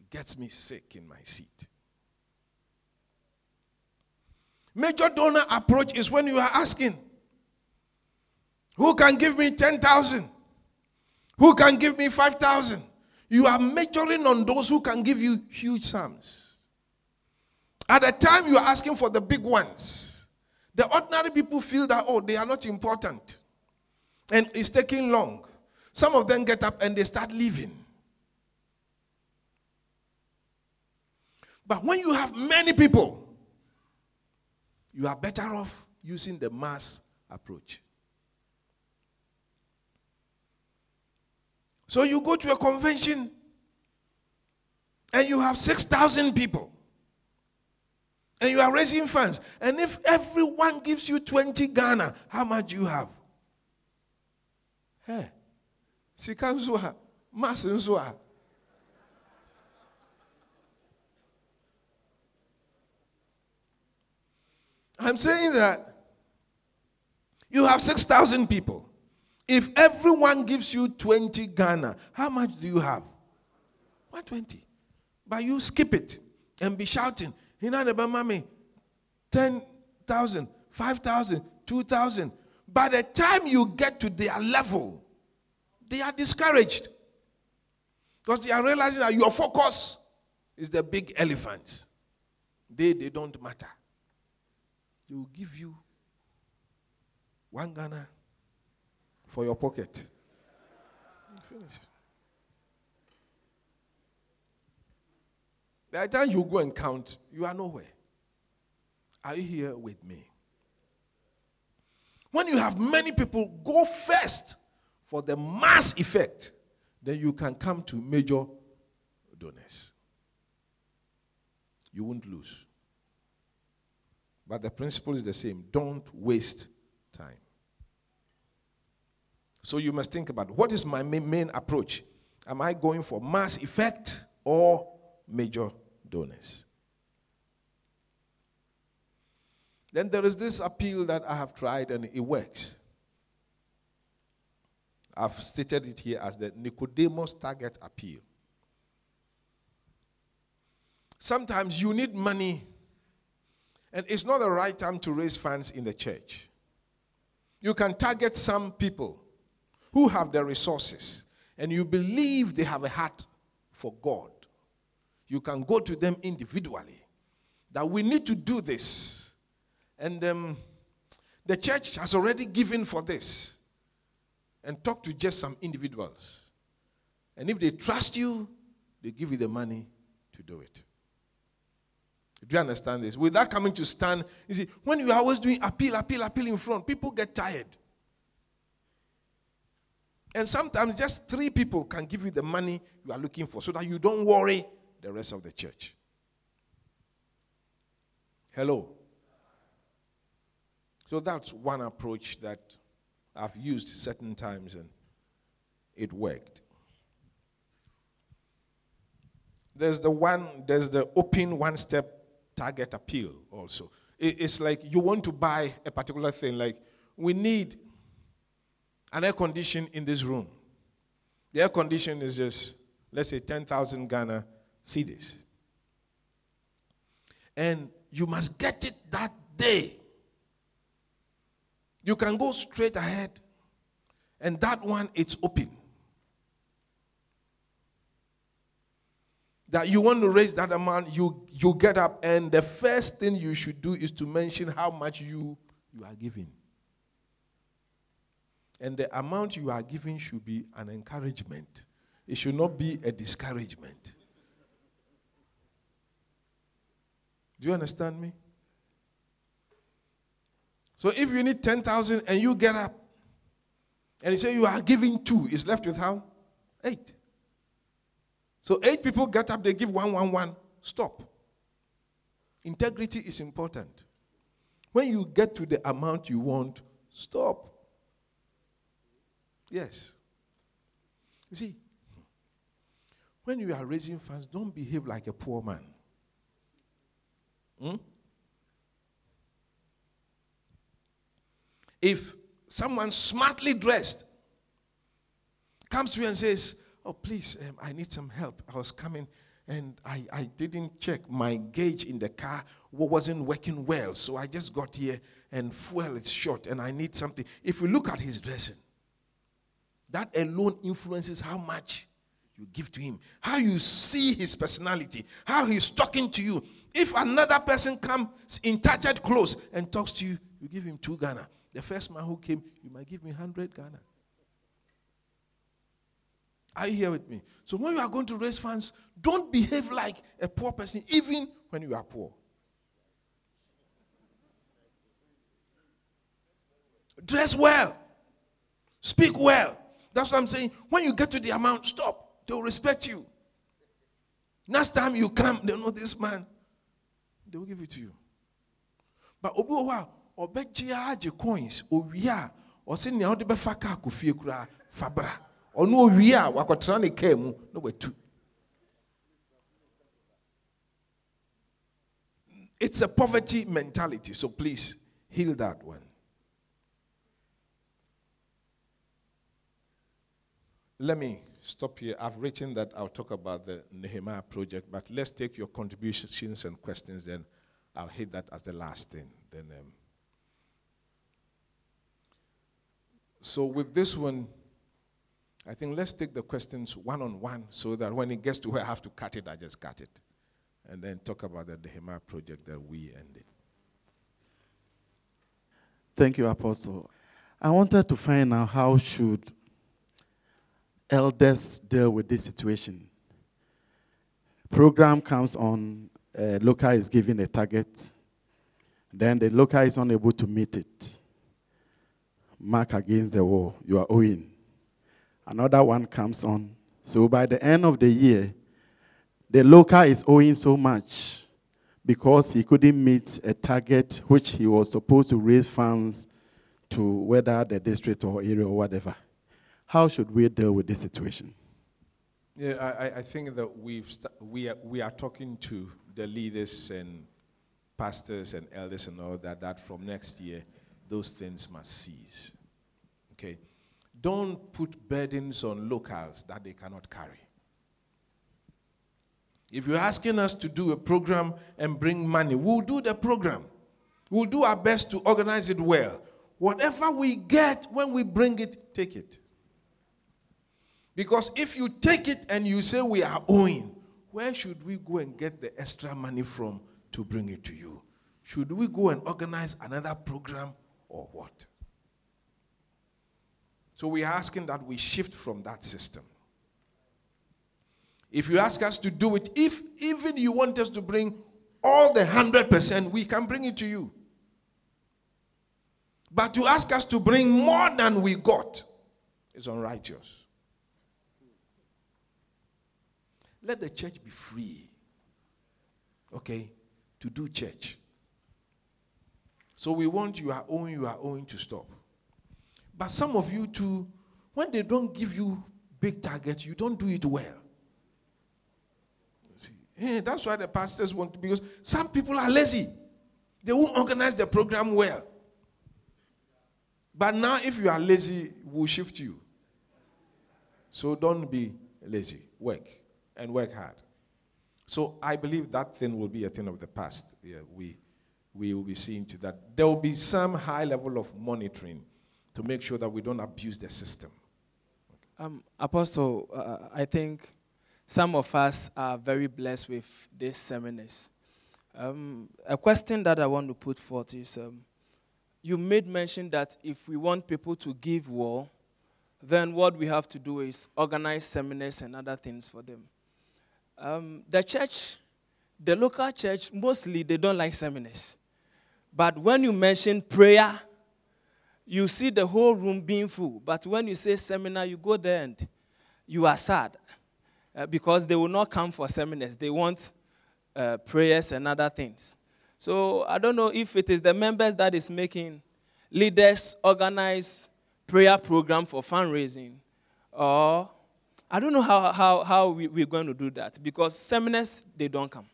it gets me sick in my seat. Major donor approach is when you are asking, who can give me 10,000? Who can give me 5,000? You are majoring on those who can give you huge sums. At the time you are asking for the big ones, the ordinary people feel that, oh, they are not important. And it's taking long. Some of them get up and they start leaving. But when you have many people, you are better off using the mass approach. So you go to a convention and you have 6,000 people and you are raising funds. And if everyone gives you 20 Ghana, how much do you have? Hey, sika nso a, mass nso a. I'm saying that you have 6,000 people. If everyone gives you 20 Ghana, how much do you have? 120. But you skip it and be shouting, Hina the mami, 10,000, 5,000, 2,000. By the time you get to their level, they are discouraged. Because they are realizing that your focus is the big elephants. They, they don't matter. They will give you one Ghana for your pocket. Finish. By the time you go and count, you are nowhere. Are you here with me? When you have many people, go first for the mass effect. Then you can come to major donors. You won't lose. But the principle is the same don't waste time. So you must think about what is my main approach? Am I going for mass effect or major donors? Then there is this appeal that I have tried and it works. I've stated it here as the Nicodemus target appeal. Sometimes you need money, and it's not the right time to raise funds in the church. You can target some people who have the resources and you believe they have a heart for God. You can go to them individually that we need to do this. And um, the church has already given for this. And talk to just some individuals. And if they trust you, they give you the money to do it. Do you understand this? Without coming to stand, you see, when you are always doing appeal, appeal, appeal in front, people get tired. And sometimes just three people can give you the money you are looking for so that you don't worry the rest of the church. Hello. So that's one approach that I've used certain times and it worked. There's the one, there's the open one step target appeal also. It's like you want to buy a particular thing, like we need an air condition in this room. The air condition is just, let's say, 10,000 Ghana cedis. And you must get it that day. You can go straight ahead, and that one, it's open. That you want to raise that amount, you, you get up, and the first thing you should do is to mention how much you, you are giving. And the amount you are giving should be an encouragement, it should not be a discouragement. Do you understand me? So if you need 10,000 and you get up and you say you are giving two, it's left with how? Eight. So eight people get up, they give one, one, one. Stop. Integrity is important. When you get to the amount you want, stop. Yes. You see, when you are raising funds, don't behave like a poor man. Hmm? If someone smartly dressed comes to you and says, Oh, please, um, I need some help. I was coming and I, I didn't check my gauge in the car wasn't working well. So I just got here and fuel is short and I need something. If you look at his dressing, that alone influences how much you give to him, how you see his personality, how he's talking to you. If another person comes in tattered clothes and talks to you, you give him two Ghana. The first man who came, you might give me 100 Ghana. Are you here with me? So when you are going to raise funds, don't behave like a poor person, even when you are poor. Dress well. Speak well. That's what I'm saying. When you get to the amount, stop. They'll respect you. Next time you come, they know this man. They will give it to you. But obi wɔ hɔ a coins owie a ɔsi nea ɔde bɛfa kaa kɔ fie fabra ɔno owie a wakɔtena ne kaa mu na watu. It's a poverty mentality, so please heal that one. Let me stop here. I've written that I'll talk about the Nehemiah project, but let's take your contributions and questions, then I'll hit that as the last thing. Then, um, so with this one, I think let's take the questions one on one so that when it gets to where I have to cut it, I just cut it. And then talk about the Nehemiah project that we ended. Thank you, Apostle. I wanted to find out how should elders deal with this situation. Program comes on, uh, local is given a target, then the local is unable to meet it. Mark against the wall, you are owing. Another one comes on. So by the end of the year, the local is owing so much because he couldn't meet a target which he was supposed to raise funds to whether the district or area or whatever. How should we deal with this situation? Yeah, I, I think that we've st- we, are, we are talking to the leaders and pastors and elders and all that, that from next year, those things must cease. Okay? Don't put burdens on locals that they cannot carry. If you're asking us to do a program and bring money, we'll do the program. We'll do our best to organize it well. Whatever we get when we bring it, take it. Because if you take it and you say we are owing, where should we go and get the extra money from to bring it to you? Should we go and organize another program or what? So we are asking that we shift from that system. If you ask us to do it, if even you want us to bring all the 100%, we can bring it to you. But to ask us to bring more than we got is unrighteous. Let the church be free, okay, to do church. So we want you are owing, you are owing to stop. But some of you too, when they don't give you big targets, you don't do it well. See, that's why the pastors want to, because some people are lazy. They won't organize the program well. But now, if you are lazy, we'll shift you. So don't be lazy. Work and work hard. So I believe that thing will be a thing of the past. Yeah, we, we will be seeing to that. There will be some high level of monitoring to make sure that we don't abuse the system. Um, Apostle, uh, I think some of us are very blessed with these seminars. Um, a question that I want to put forth is um, you made mention that if we want people to give war, then what we have to do is organize seminars and other things for them. Um, the church, the local church, mostly they don't like seminars. But when you mention prayer, you see the whole room being full. But when you say seminar, you go there and you are sad uh, because they will not come for seminars. They want uh, prayers and other things. So I don't know if it is the members that is making leaders organize prayer program for fundraising or I don't know how, how, how we, we're going to do that because seminars, they don't come.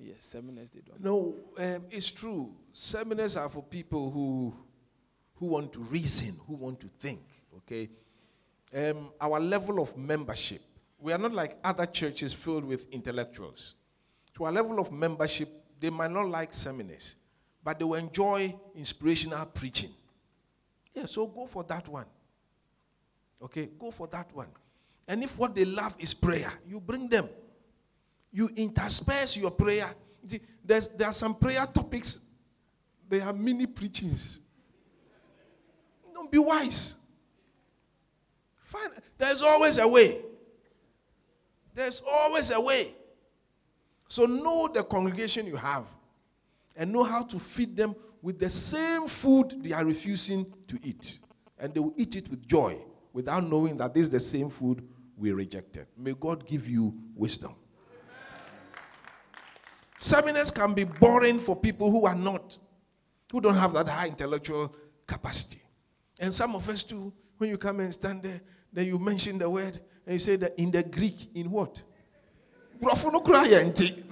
Yes, seminars, they don't. No, um, it's true. Seminars are for people who, who want to reason, who want to think, okay? Um, our level of membership, we are not like other churches filled with intellectuals. To our level of membership, they might not like seminars, but they will enjoy inspirational preaching. Yeah, so go for that one. Okay, go for that one. And if what they love is prayer, you bring them. You intersperse your prayer. There's, there are some prayer topics, they are mini preachings. Don't be wise. Find, there's always a way. There's always a way. So know the congregation you have and know how to feed them with the same food they are refusing to eat. And they will eat it with joy without knowing that this is the same food we rejected. May God give you wisdom. Seminars can be boring for people who are not, who don't have that high intellectual capacity. And some of us too, when you come and stand there, then you mention the word and you say that in the Greek, in what?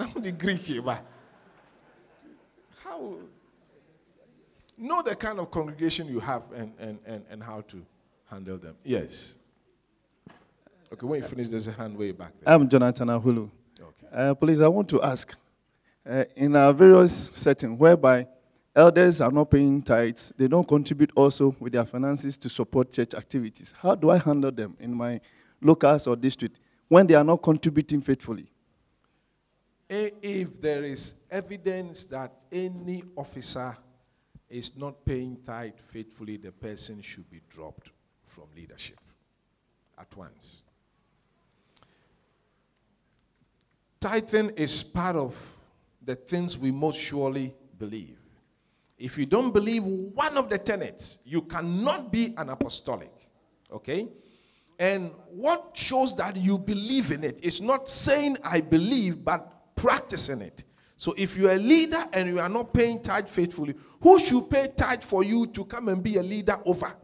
the Greek eh, How? Know the kind of congregation you have and, and, and, and how to handle them. Yes. Okay, when you finish, there's a hand way back there. I'm Jonathan Ahulu. Okay. Uh, please, I want to ask uh, in our various settings whereby elders are not paying tithes, they don't contribute also with their finances to support church activities. How do I handle them in my locals or district when they are not contributing faithfully? If there is evidence that any officer is not paying tithe faithfully, the person should be dropped from leadership at once. Tithing is part of the things we most surely believe. If you don't believe one of the tenets, you cannot be an apostolic. Okay? And what shows that you believe in it is not saying I believe, but practicing it. So if you're a leader and you are not paying tithe faithfully, who should pay tithe for you to come and be a leader over?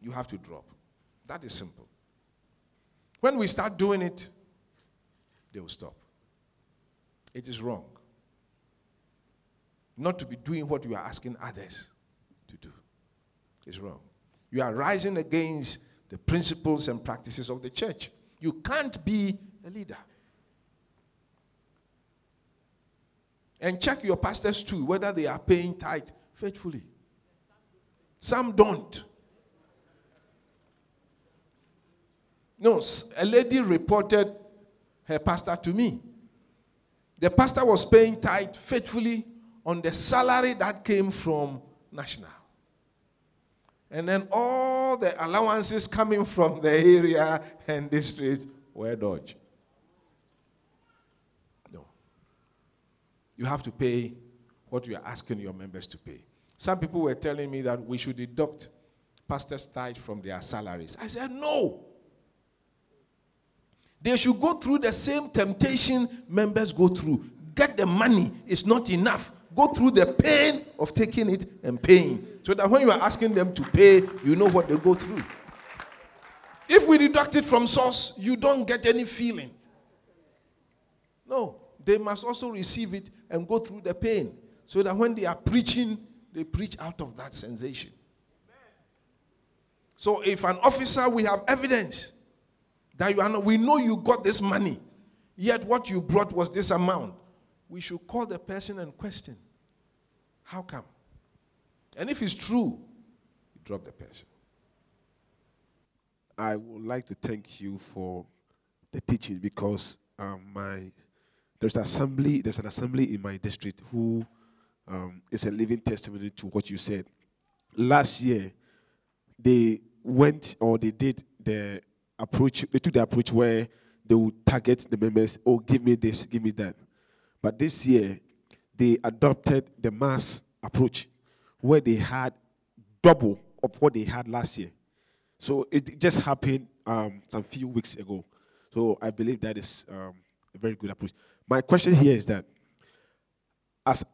You have to drop. That is simple. When we start doing it, they will stop. It is wrong. Not to be doing what you are asking others to do. It's wrong. You are rising against the principles and practices of the church. You can't be a leader. And check your pastors too, whether they are paying tithe faithfully. Some don't. No, a lady reported her pastor to me. The pastor was paying tithe faithfully on the salary that came from national. And then all the allowances coming from the area and district were dodged. No. You have to pay what you are asking your members to pay. Some people were telling me that we should deduct pastors' tithe from their salaries. I said, no. They should go through the same temptation members go through. Get the money, it's not enough. Go through the pain of taking it and paying. So that when you are asking them to pay, you know what they go through. If we deduct it from source, you don't get any feeling. No, they must also receive it and go through the pain. So that when they are preaching, they preach out of that sensation. So if an officer, we have evidence that you are not, we know you got this money, yet what you brought was this amount. We should call the person and question, how come? And if it's true, you drop the person. I would like to thank you for the teaching because um, my there's an assembly there's an assembly in my district who um, is a living testimony to what you said. Last year, they went or they did the approach, they took the approach where they would target the members, oh, give me this, give me that. But this year, they adopted the mass approach where they had double of what they had last year. So it just happened um, some few weeks ago. So I believe that is um, a very good approach. My question here is that as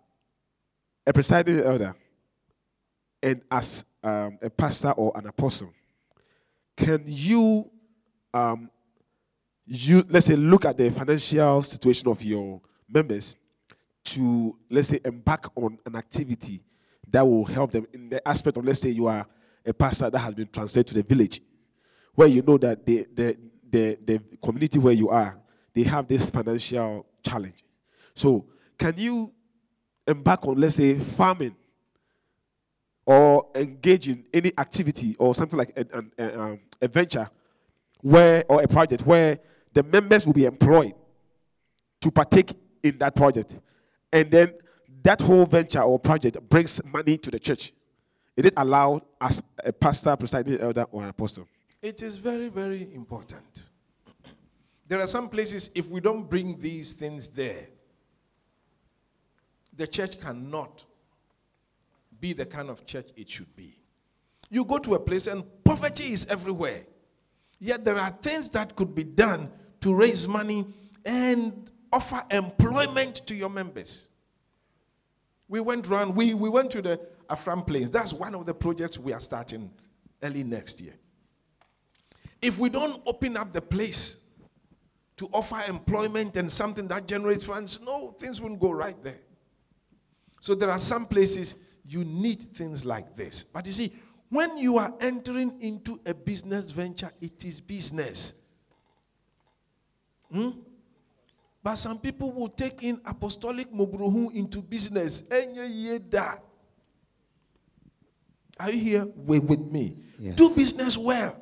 a presiding elder and as um, a pastor or an apostle, can you um, you let's say look at the financial situation of your members to let's say embark on an activity that will help them in the aspect of let's say you are a pastor that has been transferred to the village where you know that the the the, the community where you are they have this financial challenge. So can you embark on let's say farming or engage in any activity or something like a, a, a, um, a venture where or a project where the members will be employed to partake in that project. And then that whole venture or project brings money to the church. Is it allowed as a pastor, presiding elder, or an apostle? It is very, very important. There are some places, if we don't bring these things there, the church cannot be the kind of church it should be. You go to a place and poverty is everywhere. Yet there are things that could be done to raise money and offer employment to your members. We went around, we, we went to the Afram Plains. That's one of the projects we are starting early next year. If we don't open up the place to offer employment and something that generates funds, no, things won't go right there. So there are some places you need things like this. But you see, when you are entering into a business venture, it is business. Hmm? But some people will take in apostolic mobruhu into business. Are you here with, with me? Yes. Do business well.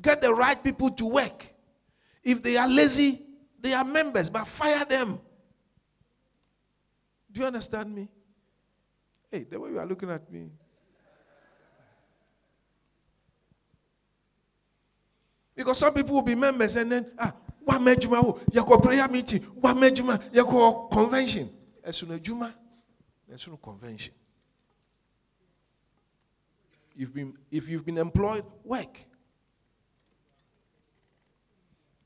Get the right people to work. If they are lazy, they are members, but fire them. Do you understand me? Hey, the way you are looking at me. Because some people will be members and then, ah, one mejuma, oh, yako prayer meeting, one mejuma, yako convention. As Juma, soon convention. You've been, if you've been employed, work.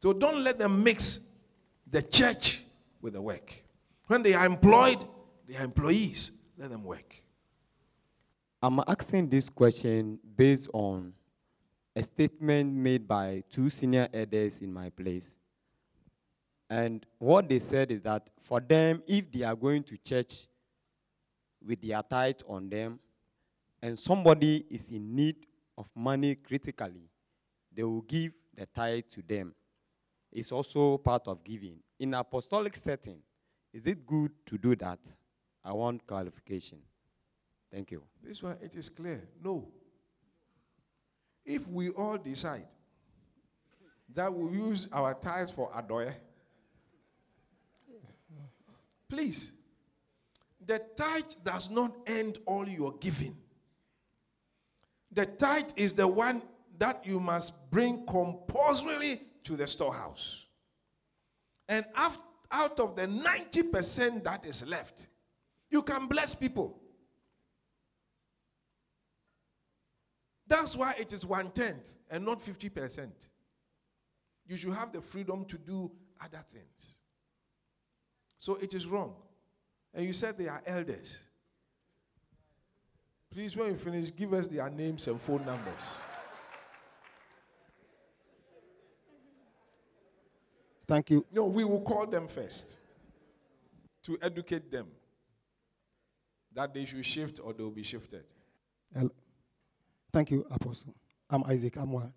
So don't let them mix the church with the work. When they are employed, they are employees. Let them work. I'm asking this question based on a statement made by two senior elders in my place. And what they said is that for them, if they are going to church with their tithe on them, and somebody is in need of money critically, they will give the tithe to them. It's also part of giving. In apostolic setting, is it good to do that? I want clarification. Thank you. This one, it is clear. No. If we all decide that we use our tithes for Adoye, please, the tithe does not end all your giving. The tithe is the one that you must bring compulsorily to the storehouse. And out of the 90% that is left, you can bless people. That's why it is one tenth and not 50%. You should have the freedom to do other things. So it is wrong. And you said they are elders. Please, when you finish, give us their names and phone numbers. Thank you. No, we will call them first to educate them that they should shift or they will be shifted. Thank you, Apostle. I'm Isaac Amwa.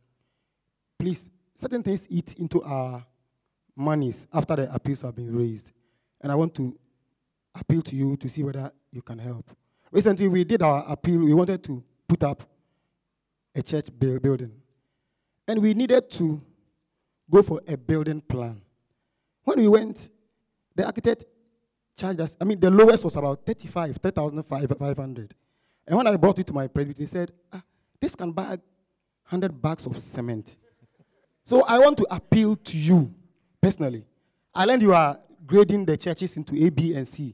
Please, certain things eat into our monies after the appeals have been raised. And I want to appeal to you to see whether you can help. Recently, we did our appeal. We wanted to put up a church building. And we needed to go for a building plan. When we went, the architect charged us, I mean, the lowest was about 35, 3,500. And when I brought it to my presbyter, he said, ah, this can buy 100 bags of cement. So I want to appeal to you personally. I learned you are grading the churches into A, B, and C.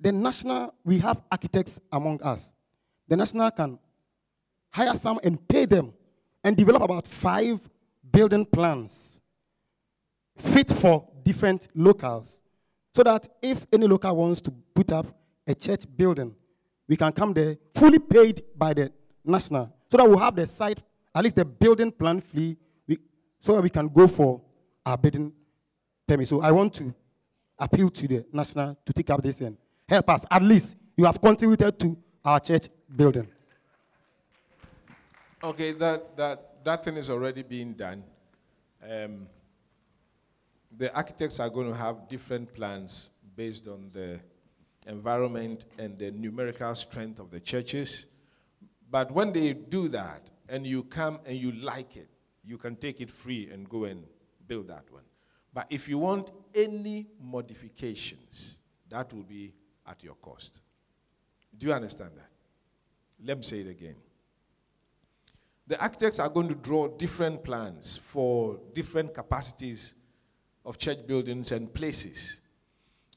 The national, we have architects among us. The national can hire some and pay them and develop about five building plans fit for different locales so that if any local wants to put up a church building, we can come there fully paid by the national so that we'll have the site, at least the building plan fee, we, so that we can go for our building permit. So I want to appeal to the national to take up this and help us. At least you have contributed to our church building. Okay, that, that, that thing is already being done. Um, the architects are going to have different plans based on the environment and the numerical strength of the churches. But when they do that and you come and you like it, you can take it free and go and build that one. But if you want any modifications, that will be at your cost. Do you understand that? Let me say it again. The architects are going to draw different plans for different capacities of church buildings and places.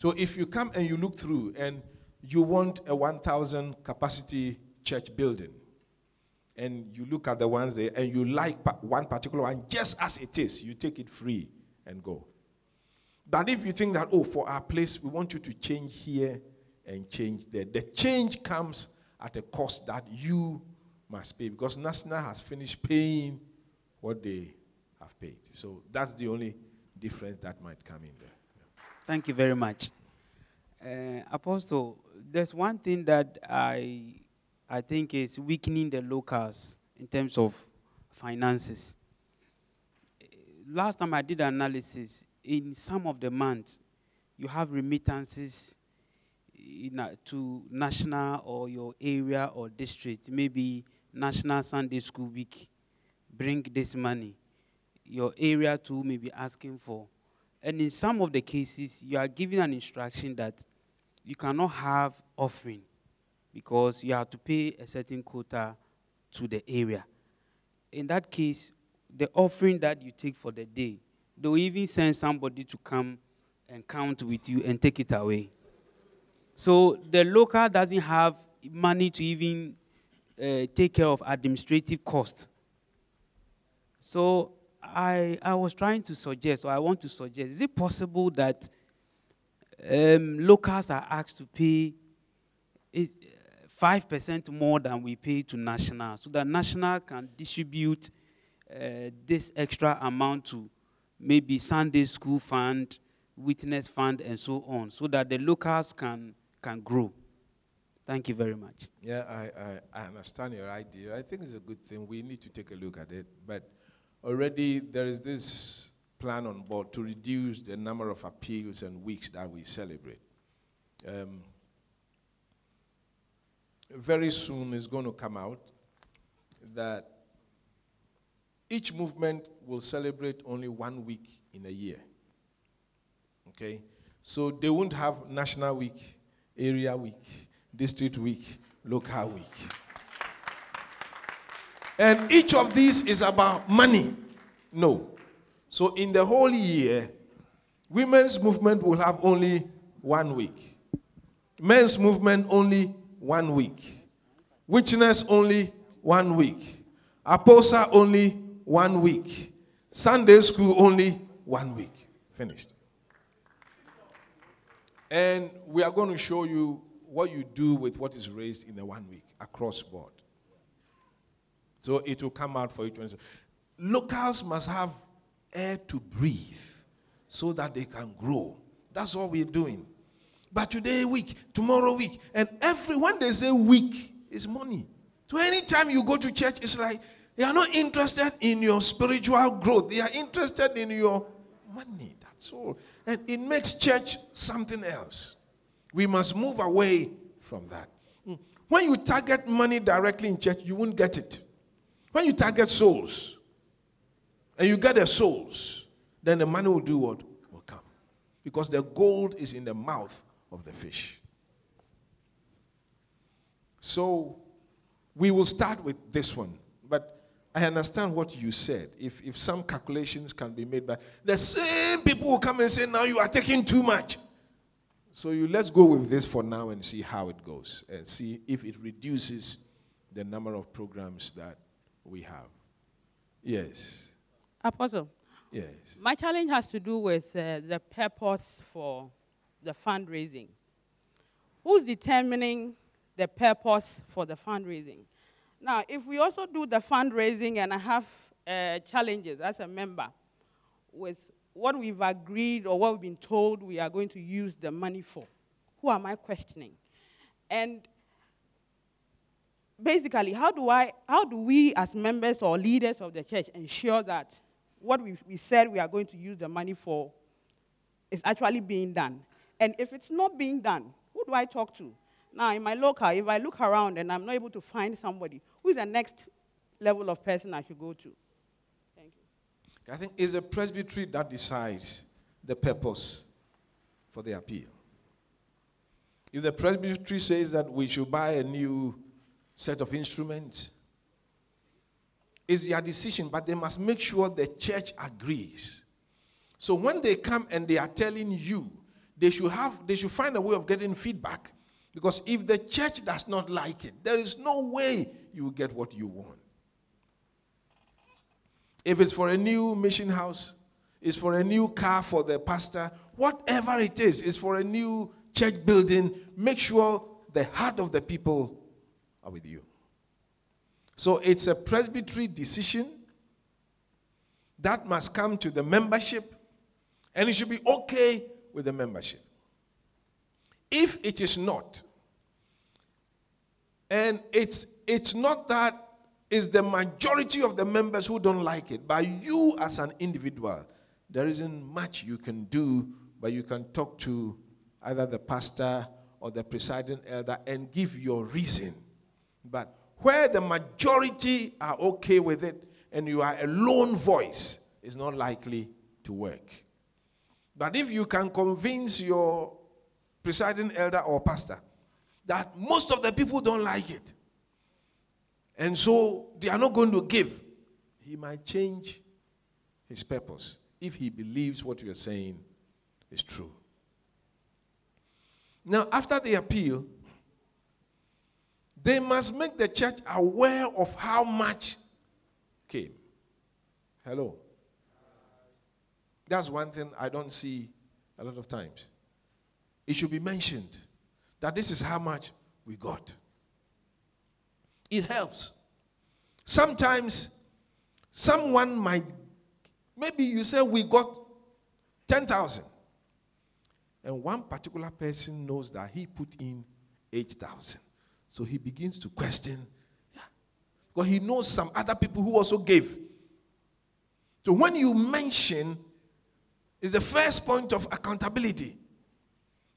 So if you come and you look through and you want a 1,000 capacity church building, and you look at the ones there and you like one particular one just as it is, you take it free and go. But if you think that, oh, for our place, we want you to change here and change there, the change comes at a cost that you must pay because National has finished paying what they have paid. So that's the only difference that might come in there. Thank you very much. Uh, Apostle, there's one thing that I, I think is weakening the locals in terms of finances. Last time I did analysis, in some of the months, you have remittances a, to national or your area or district, maybe National Sunday School Week, bring this money. Your area too may be asking for. And in some of the cases, you are given an instruction that you cannot have offering because you have to pay a certain quota to the area. In that case, the offering that you take for the day, they'll even send somebody to come and count with you and take it away. So the local doesn't have money to even uh, take care of administrative costs. So I, I was trying to suggest, or I want to suggest, is it possible that um, locals are asked to pay is, 5% more than we pay to national, so that national can distribute uh, this extra amount to maybe Sunday school fund, witness fund, and so on, so that the locals can, can grow. Thank you very much. Yeah, I, I, I understand your idea. I think it's a good thing. We need to take a look at it. But already there is this plan on board to reduce the number of appeals and weeks that we celebrate. Um, very soon is going to come out that each movement will celebrate only one week in a year. Okay? So they won't have National Week, Area Week, District Week, Local Week. And each of these is about money. No. So in the whole year, women's movement will have only one week. Men's movement only one week. Witness only one week. Apostle only one week. Sunday school only one week. Finished. And we are going to show you what you do with what is raised in the one week across board. So it will come out for you Locals must have air to breathe so that they can grow. That's what we're doing. But today week, tomorrow week, and every when they say week, is money. So anytime you go to church, it's like they are not interested in your spiritual growth. They are interested in your money. That's all. And it makes church something else. We must move away from that. Mm. When you target money directly in church, you won't get it. When you target souls and you get the souls, then the money will do what? Will come. Because the gold is in the mouth of the fish. So we will start with this one. But I understand what you said. If, if some calculations can be made by the same people who come and say, now you are taking too much. So you let's go with this for now and see how it goes and see if it reduces the number of programs that we have. Yes. Apostle. Yes. My challenge has to do with uh, the purpose for the fundraising. Who's determining the purpose for the fundraising? Now, if we also do the fundraising and I have uh, challenges as a member with what we've agreed or what we've been told we are going to use the money for. Who am I questioning? And basically, how do, I, how do we as members or leaders of the church ensure that what we, we said we are going to use the money for is actually being done? And if it's not being done, who do I talk to? Now, in my local, if I look around and I'm not able to find somebody, who is the next level of person I should go to? Thank you. I think it's the presbytery that decides the purpose for the appeal. If the presbytery says that we should buy a new set of instruments, it's their decision, but they must make sure the church agrees. So when they come and they are telling you, they should have they should find a way of getting feedback. Because if the church does not like it, there is no way you will get what you want. If it's for a new mission house, it's for a new car for the pastor, whatever it is, it's for a new church building, make sure the heart of the people are with you. So it's a presbytery decision that must come to the membership, and it should be okay with the membership. If it is not, and it's it's not that it's the majority of the members who don't like it, but you as an individual, there isn't much you can do, but you can talk to either the pastor or the presiding elder and give your reason. But where the majority are okay with it and you are a lone voice, it's not likely to work. But if you can convince your presiding elder or pastor that most of the people don't like it, and so they are not going to give, he might change his purpose if he believes what you're saying is true. Now, after the appeal, they must make the church aware of how much came. Hello. That's one thing I don't see a lot of times. It should be mentioned that this is how much we got. It helps. Sometimes someone might, maybe you say we got 10,000. And one particular person knows that he put in 8,000. So he begins to question. Yeah. Because he knows some other people who also gave. So when you mention, is the first point of accountability.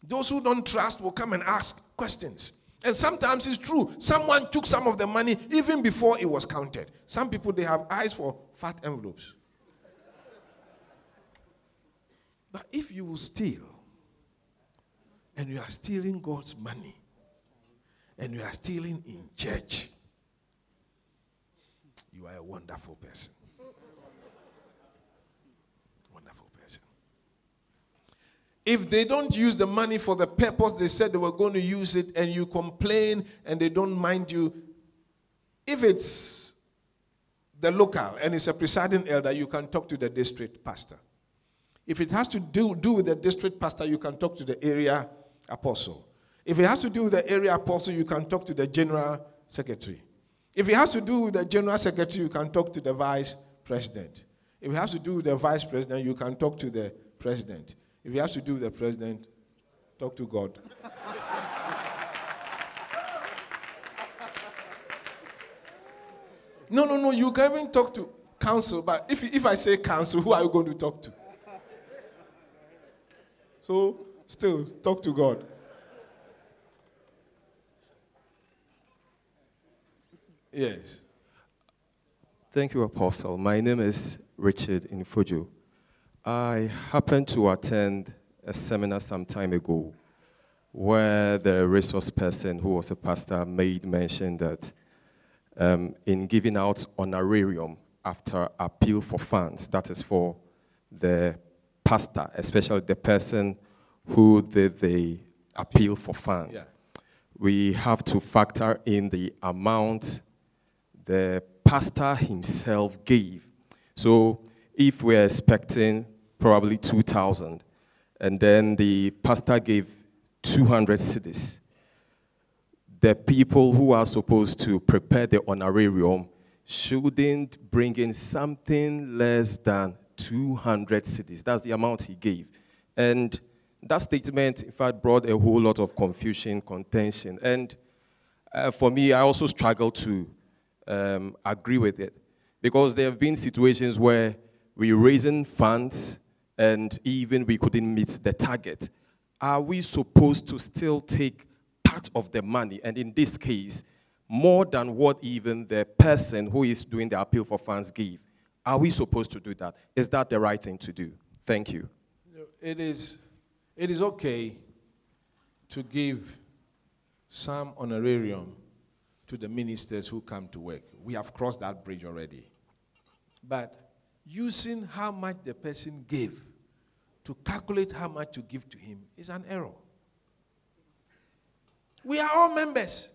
Those who don't trust will come and ask questions. And sometimes it's true. Someone took some of the money even before it was counted. Some people they have eyes for fat envelopes. But if you will steal, and you are stealing God's money, and you are stealing in church, you are a wonderful person. Wonderful person. If they don't use the money for the purpose they said they were going to use it, and you complain and they don't mind you, if it's the local and it's a presiding elder, you can talk to the district pastor. If it has to do, do with the district pastor, you can talk to the area apostle. If it has to do with the area apostle, you can talk to the general secretary. If it has to do with the general secretary, you can talk to the vice president. If it has to do with the vice president, you can talk to the president. If it has to do with the president, talk to God. no, no, no, you can even talk to council, but if, if I say council, who are you going to talk to? So, still, talk to God. Yes. Thank you, Apostle. My name is Richard Infojo. I happened to attend a seminar some time ago where the resource person who was a pastor made mention that um, in giving out honorarium after appeal for funds, that is for the pastor, especially the person who did the appeal for funds, Yeah. we have to factor in the amount the pastor himself gave. So if we're expecting probably 2,000, and then the pastor gave 200 cedis, the people who are supposed to prepare the honorarium shouldn't bring in something less than 200 cedis. That's the amount he gave. And that statement, in fact, brought a whole lot of confusion, contention. And uh, for me, I also struggle to um, agree with it because there have been situations where we're raising funds and even we couldn't meet the target. Are we supposed to still take part of the money? And in this case, more than what even the person who is doing the appeal for funds gave. Are we supposed to do that? Is that the right thing to do? Thank you. It is, it is okay to give some honorarium to the ministers who come to work. We have crossed that bridge already. But using how much the person gave to calculate how much to give to him is an error. We are all members.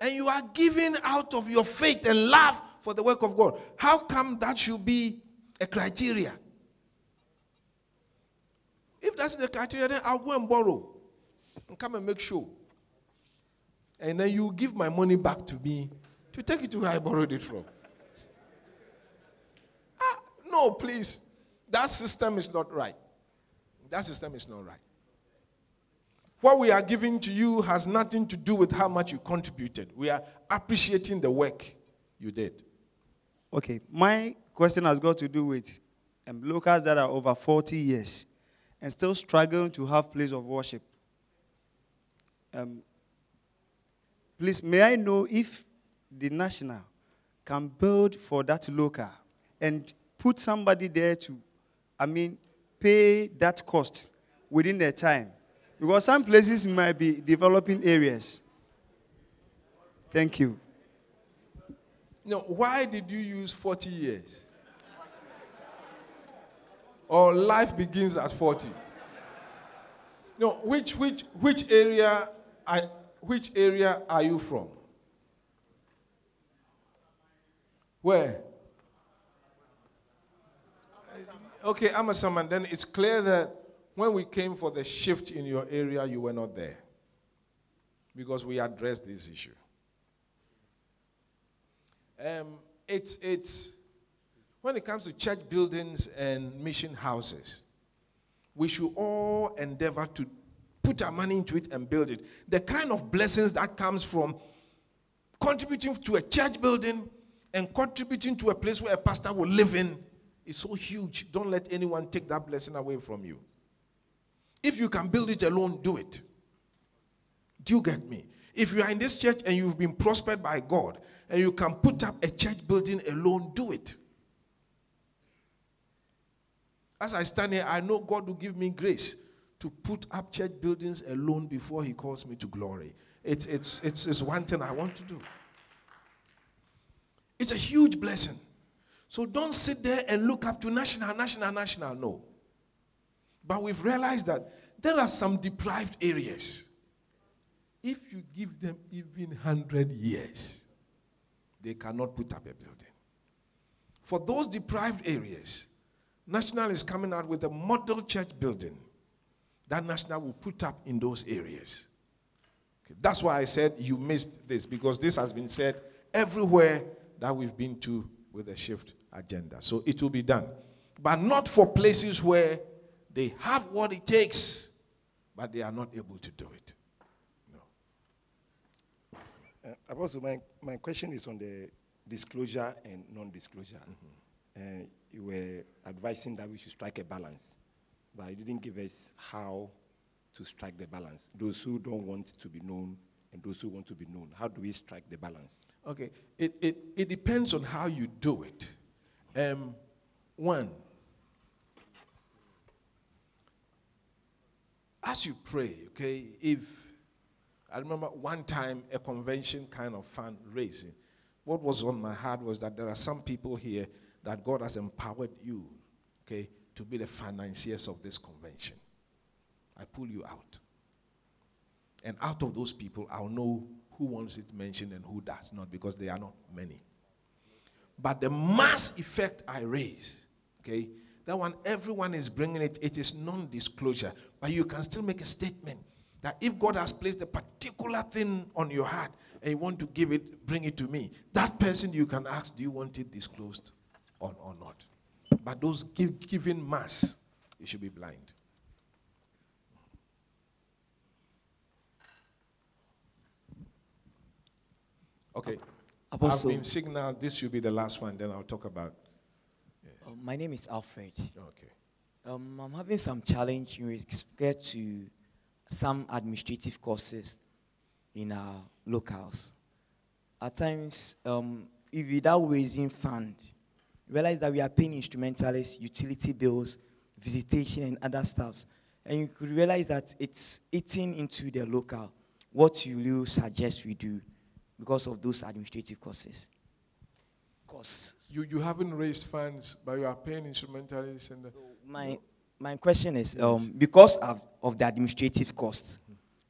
And you are giving out of your faith and love for the work of God. How come that should be a criteria? If that's the criteria, then I'll go and borrow and come and make sure. And then you give my money back to me to take it to where I borrowed it from. ah, no, please. That system is not right. That system is not right. What we are giving to you has nothing to do with how much you contributed. We are appreciating the work you did. Okay, my question has got to do with um, locals that are over 40 years and still struggling to have place of worship. Um, please, may I know if the national can build for that local and put somebody there to, I mean, pay that cost within their time? Because some places might be developing areas. Thank you. No, why did you use 40 years? Or life begins at 40? No, which which which area I, which area are you from? Where? Okay, I'm a Saman. Then it's clear that when we came for the shift in your area, you were not there. Because we addressed this issue. Um, it's, it's, when it comes to church buildings and mission houses, we should all endeavor to put our money into it and build it. The kind of blessings that comes from contributing to a church building and contributing to a place where a pastor will live in is so huge. Don't let anyone take that blessing away from you. If you can build it alone, do it. Do you get me? If you are in this church and you've been prospered by God and you can put up a church building alone, do it. As I stand here, I know God will give me grace to put up church buildings alone before He calls me to glory. It's, it's, it's, it's one thing I want to do. It's a huge blessing. So don't sit there and look up to national, national, national. No. But we've realized that there are some deprived areas. If you give them even 100 years, they cannot put up a building. For those deprived areas, National is coming out with a model church building that National will put up in those areas. Okay, that's why I said you missed this, because this has been said everywhere that we've been to with the shift agenda. So it will be done. But not for places where they have what it takes, but they are not able to do it. No. Uh, Apostle, my, my question is on the disclosure and non disclosure. Mm-hmm. Uh, you were advising that we should strike a balance, but you didn't give us how to strike the balance. Those who don't want to be known and those who want to be known, how do we strike the balance? Okay, it, it, it depends on how you do it. Um, one, as you pray, okay, if I remember one time a convention kind of fundraising, what was on my heart was that there are some people here that God has empowered you, okay, to be the financiers of this convention. I pull you out. And out of those people, I'll know who wants it mentioned and who does not, because they are not many. But the mass effect I raise, okay, that one, everyone is bringing it, it is non disclosure. But you can still make a statement that if God has placed a particular thing on your heart and you want to give it, bring it to me, that person you can ask, do you want it disclosed or, or not? But those give, giving mass, you should be blind. Okay. Apostle. I've been signaled this should be the last one, then I'll talk about. Yes. Uh, my name is Alfred. Okay. Um, I'm having some challenge in respect to some administrative courses in our locals. At times, um, if without raising fund, realize that we are paying instrumentalists, utility bills, visitation, and other stuffs. And you could realize that it's eating into the local. What will you suggest we do because of those administrative costs? Costs. You, you haven't raised funds, but you are paying instrumentalists and. my my question is um, because of, of the administrative costs,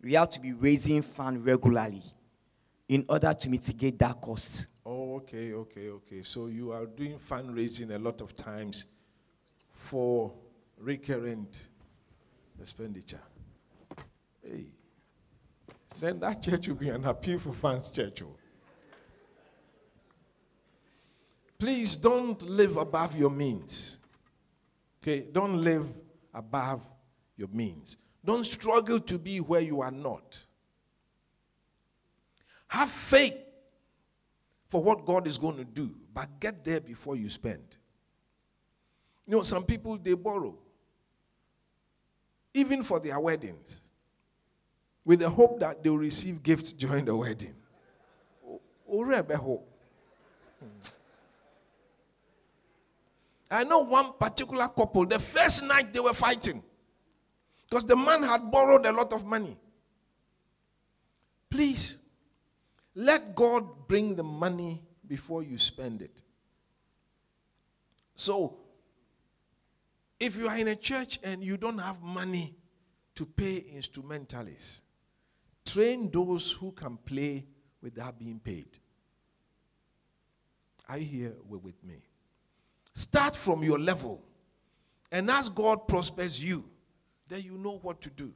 we have to be raising fund regularly in order to mitigate that cost. Oh, okay, okay, okay. So you are doing fundraising a lot of times for recurrent expenditure. Hey. Then that church will be an appeal for funds church. oh. Please don't live above your means. Okay? Don't live above your means. Don't struggle to be where you are not. Have faith for what God is going to do, but get there before you spend. You know, some people they borrow, even for their weddings, with the hope that they'll receive gifts during the wedding. I know one particular couple, the first night they were fighting because the man had borrowed a lot of money. Please, let God bring the money before you spend it. So, if you are in a church and you don't have money to pay instrumentalists, train those who can play without being paid. Are you here with me? Start from your level. And as God prospers you, then you know what to do.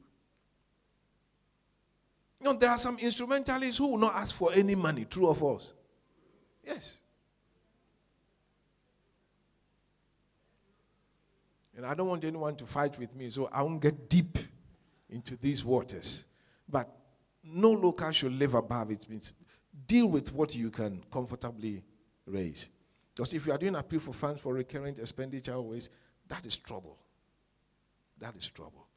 You know, there are some instrumentalists who will not ask for any money, true or false? Yes. And I don't want anyone to fight with me, so I won't get deep into these waters. But no local should live above its means. Deal with what you can comfortably raise. Because if you are doing appeal for funds for recurrent expenditure always, that is trouble. That is trouble.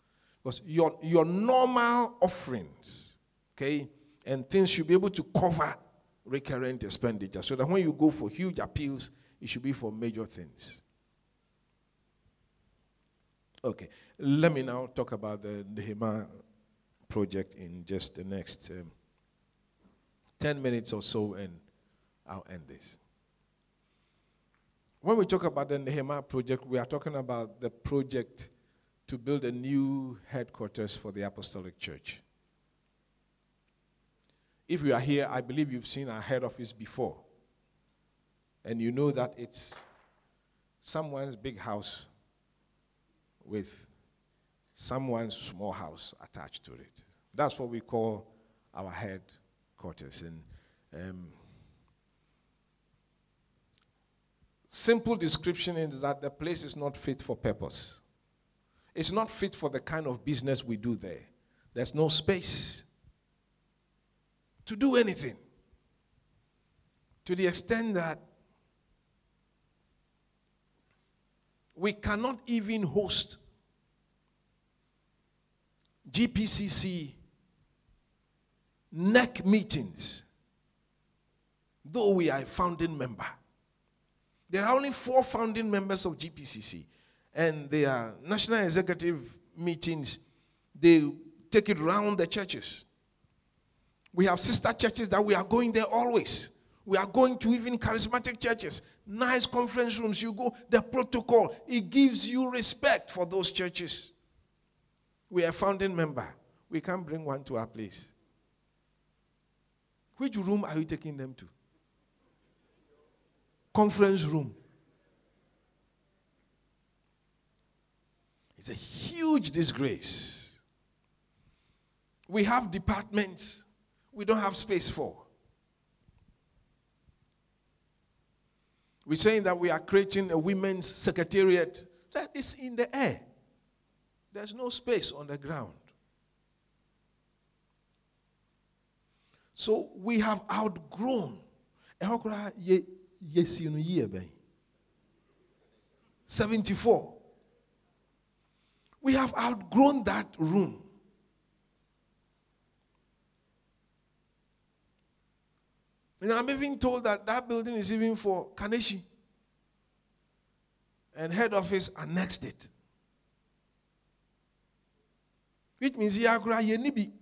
Because your, your normal offerings, okay, and things should be able to cover recurrent expenditure. So that when you go for huge appeals, it should be for major things. Okay, let me now talk about the Nehemiah project in just the next um, 10 minutes or so, and I'll end this. When we talk about the Nehemiah project, we are talking about the project to build a new headquarters for the Apostolic Church. If you are here, I believe you've seen our head office before. And you know that it's someone's big house with someone's small house attached to it. That's what we call our headquarters. And um, simple description is that the place is not fit for purpose. It's not fit for the kind of business we do there. There's no space to do anything. To the extent that we cannot even host GPCC NEC meetings, though we are a founding member. There are only four founding members of GPCC, and they are national executive meetings, they take it round the churches. We have sister churches that we are going there always. We are going to even charismatic churches, nice conference rooms. You go, the protocol, it gives you respect for those churches. We are a founding member. We can't bring one to our place. Which room are you taking them to? Conference room. It's a huge disgrace. We have departments we don't have space for. We're saying that we are creating a women's secretariat. That is in the air. There's no space on the ground. So we have outgrown. yie 74 we have outgrown that room. And i'm even told that that building is even for Kaneshie. And head office annexed it which means yɛ koraa yɛni bi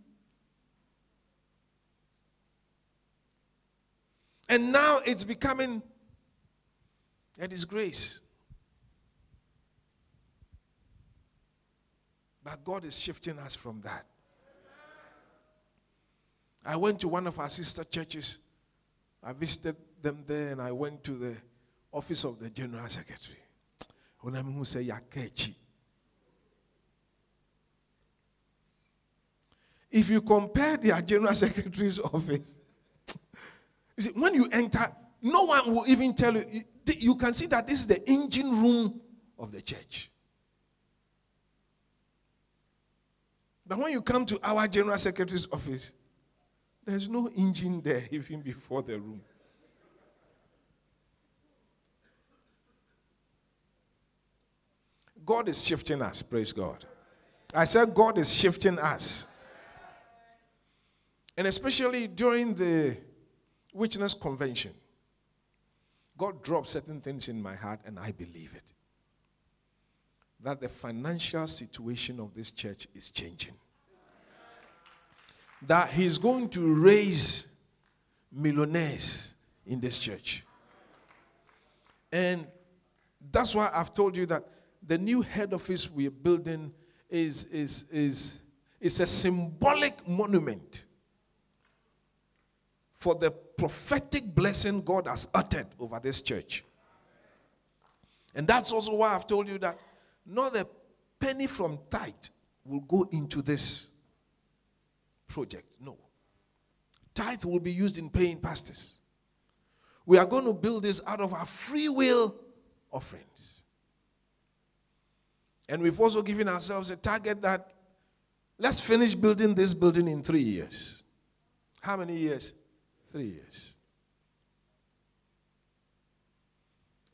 And now it's becoming a disgrace. But God is shifting us from that. I went to one of our sister churches. I visited them there and I went to the office of the general secretary. Who say Yakechi. If you compare their general secretary's office, you see, when you enter, no one will even tell you. You can see that this is the engine room of the church. But when you come to our general secretary's office, there's no engine there even before the room. God is shifting us, praise God. I said, God is shifting us. And especially during the Witness Convention, God dropped certain things in my heart, and I believe it. That the financial situation of this church is changing that he's going to raise millionaires in this church. And that's why I've told you that the new head office we're building is, is, is, is a symbolic monument for the prophetic blessing God has uttered over this church. And that's also why I've told you that not a penny from tithe will go into this project. No. Tithe will be used in paying pastors. We are going to build this out of our free will offerings. And we've also given ourselves a target that let's finish building this building in three years. How many years? Three years.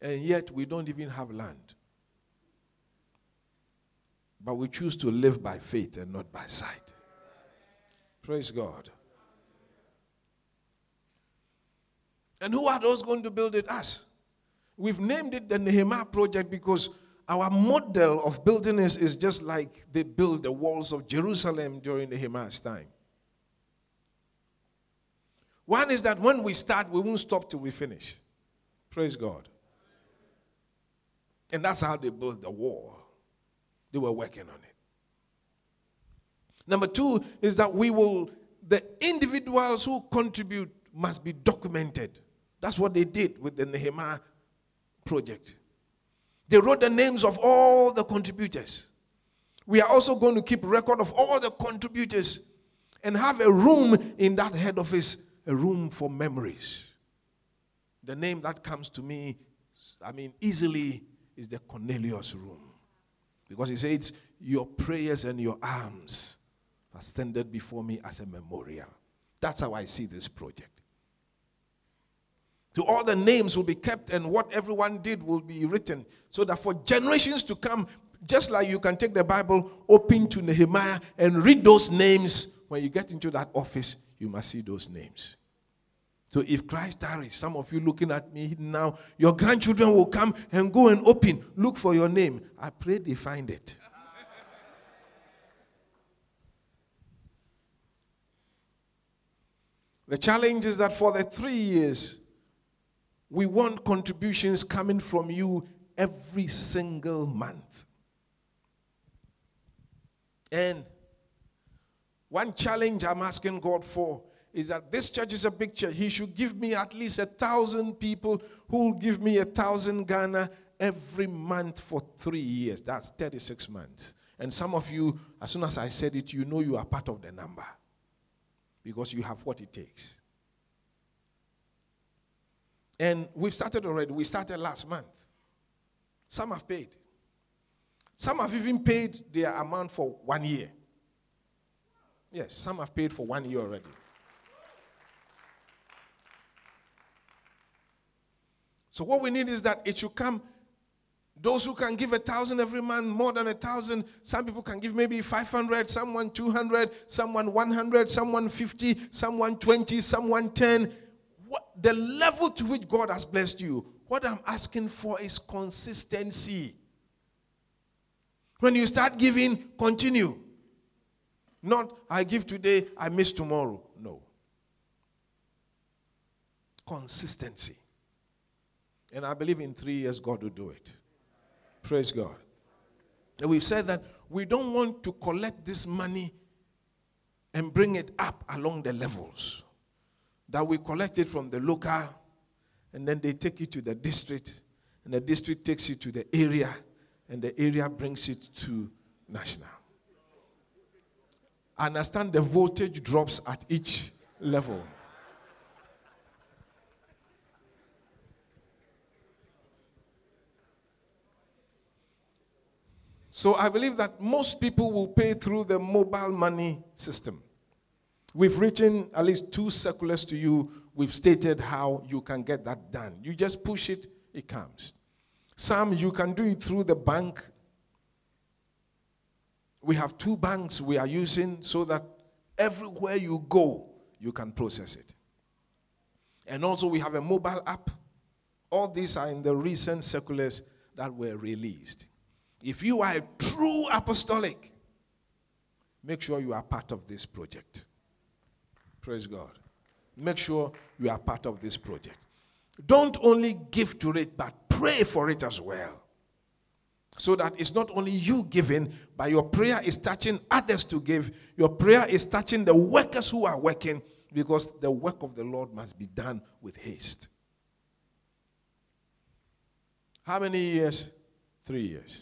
And yet we don't even have land. But we choose to live by faith and not by sight. Praise God. And who are those going to build it? Us. We've named it the Nehemiah Project because our model of building is, is just like they built the walls of Jerusalem during Nehemiah's time. One is that when we start, we won't stop till we finish. Praise God. And that's how they built the wall. They were working on it. Number two is that we will, the individuals who contribute must be documented. That's what they did with the Nehemiah project. They wrote the names of all the contributors. We are also going to keep record of all the contributors and have a room in that head office, a room for memories. The name that comes to me, I mean, easily is the Cornelius room. Because he says, Your prayers and your alms are ascended before me as a memorial. That's how I see this project. So all the names will be kept and what everyone did will be written so that for generations to come, just like you can take the Bible, open to Nehemiah and read those names, when you get into that office, you must see those names. So if Christ tarries, some of you looking at me now, your grandchildren will come and go and open, look for your name. I pray they find it. The challenge is that for the three years, we want contributions coming from you every single month. And one challenge I'm asking God for is that this church is a big church. He should give me at least a thousand people who will give me a thousand Ghana every month for three years. That's 36 months. And some of you, as soon as I said it, you know you are part of the number because you have what it takes. And we've started already. We started last month. Some have paid. Some have even paid their amount for one year. Yes, some have paid for one year already. So, what we need is that it should come those who can give a thousand every month, more than a thousand. Some people can give maybe 500, someone 200, someone 100, someone 50, someone 20, someone 10. What, the level to which God has blessed you, what I'm asking for is consistency. When you start giving, continue. Not, I give today, I miss tomorrow. No. Consistency. And I believe in three years, God will do it. Praise God. And we've said that we don't want to collect this money and bring it up along the levels. That we collect it from the local, and then they take it to the district, and the district takes it to the area, and the area brings it to national. I understand the voltage drops at each level. So I believe that most people will pay through the mobile money system. We've written at least two circulars to you. We've stated how you can get that done. You just push it, it comes. Some you can do it through the bank. We have two banks we are using so that everywhere you go, you can process it. And also, we have a mobile app. All these are in the recent circulars that were released. If you are a true apostolic, make sure you are part of this project. Praise God. Make sure you are part of this project. Don't only give to it, but pray for it as well. So that it's not only you giving, but your prayer is touching others to give. Your prayer is touching the workers who are working because the work of the Lord must be done with haste. How many years? Three years.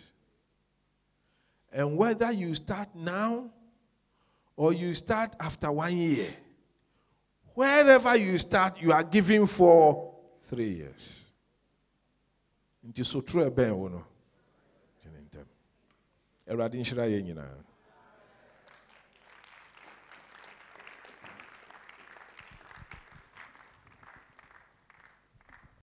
And whether you start now or you start after one year, wherever you start, you are giving for three years. Nti so true ɛbɛn wo no. Nyinaa.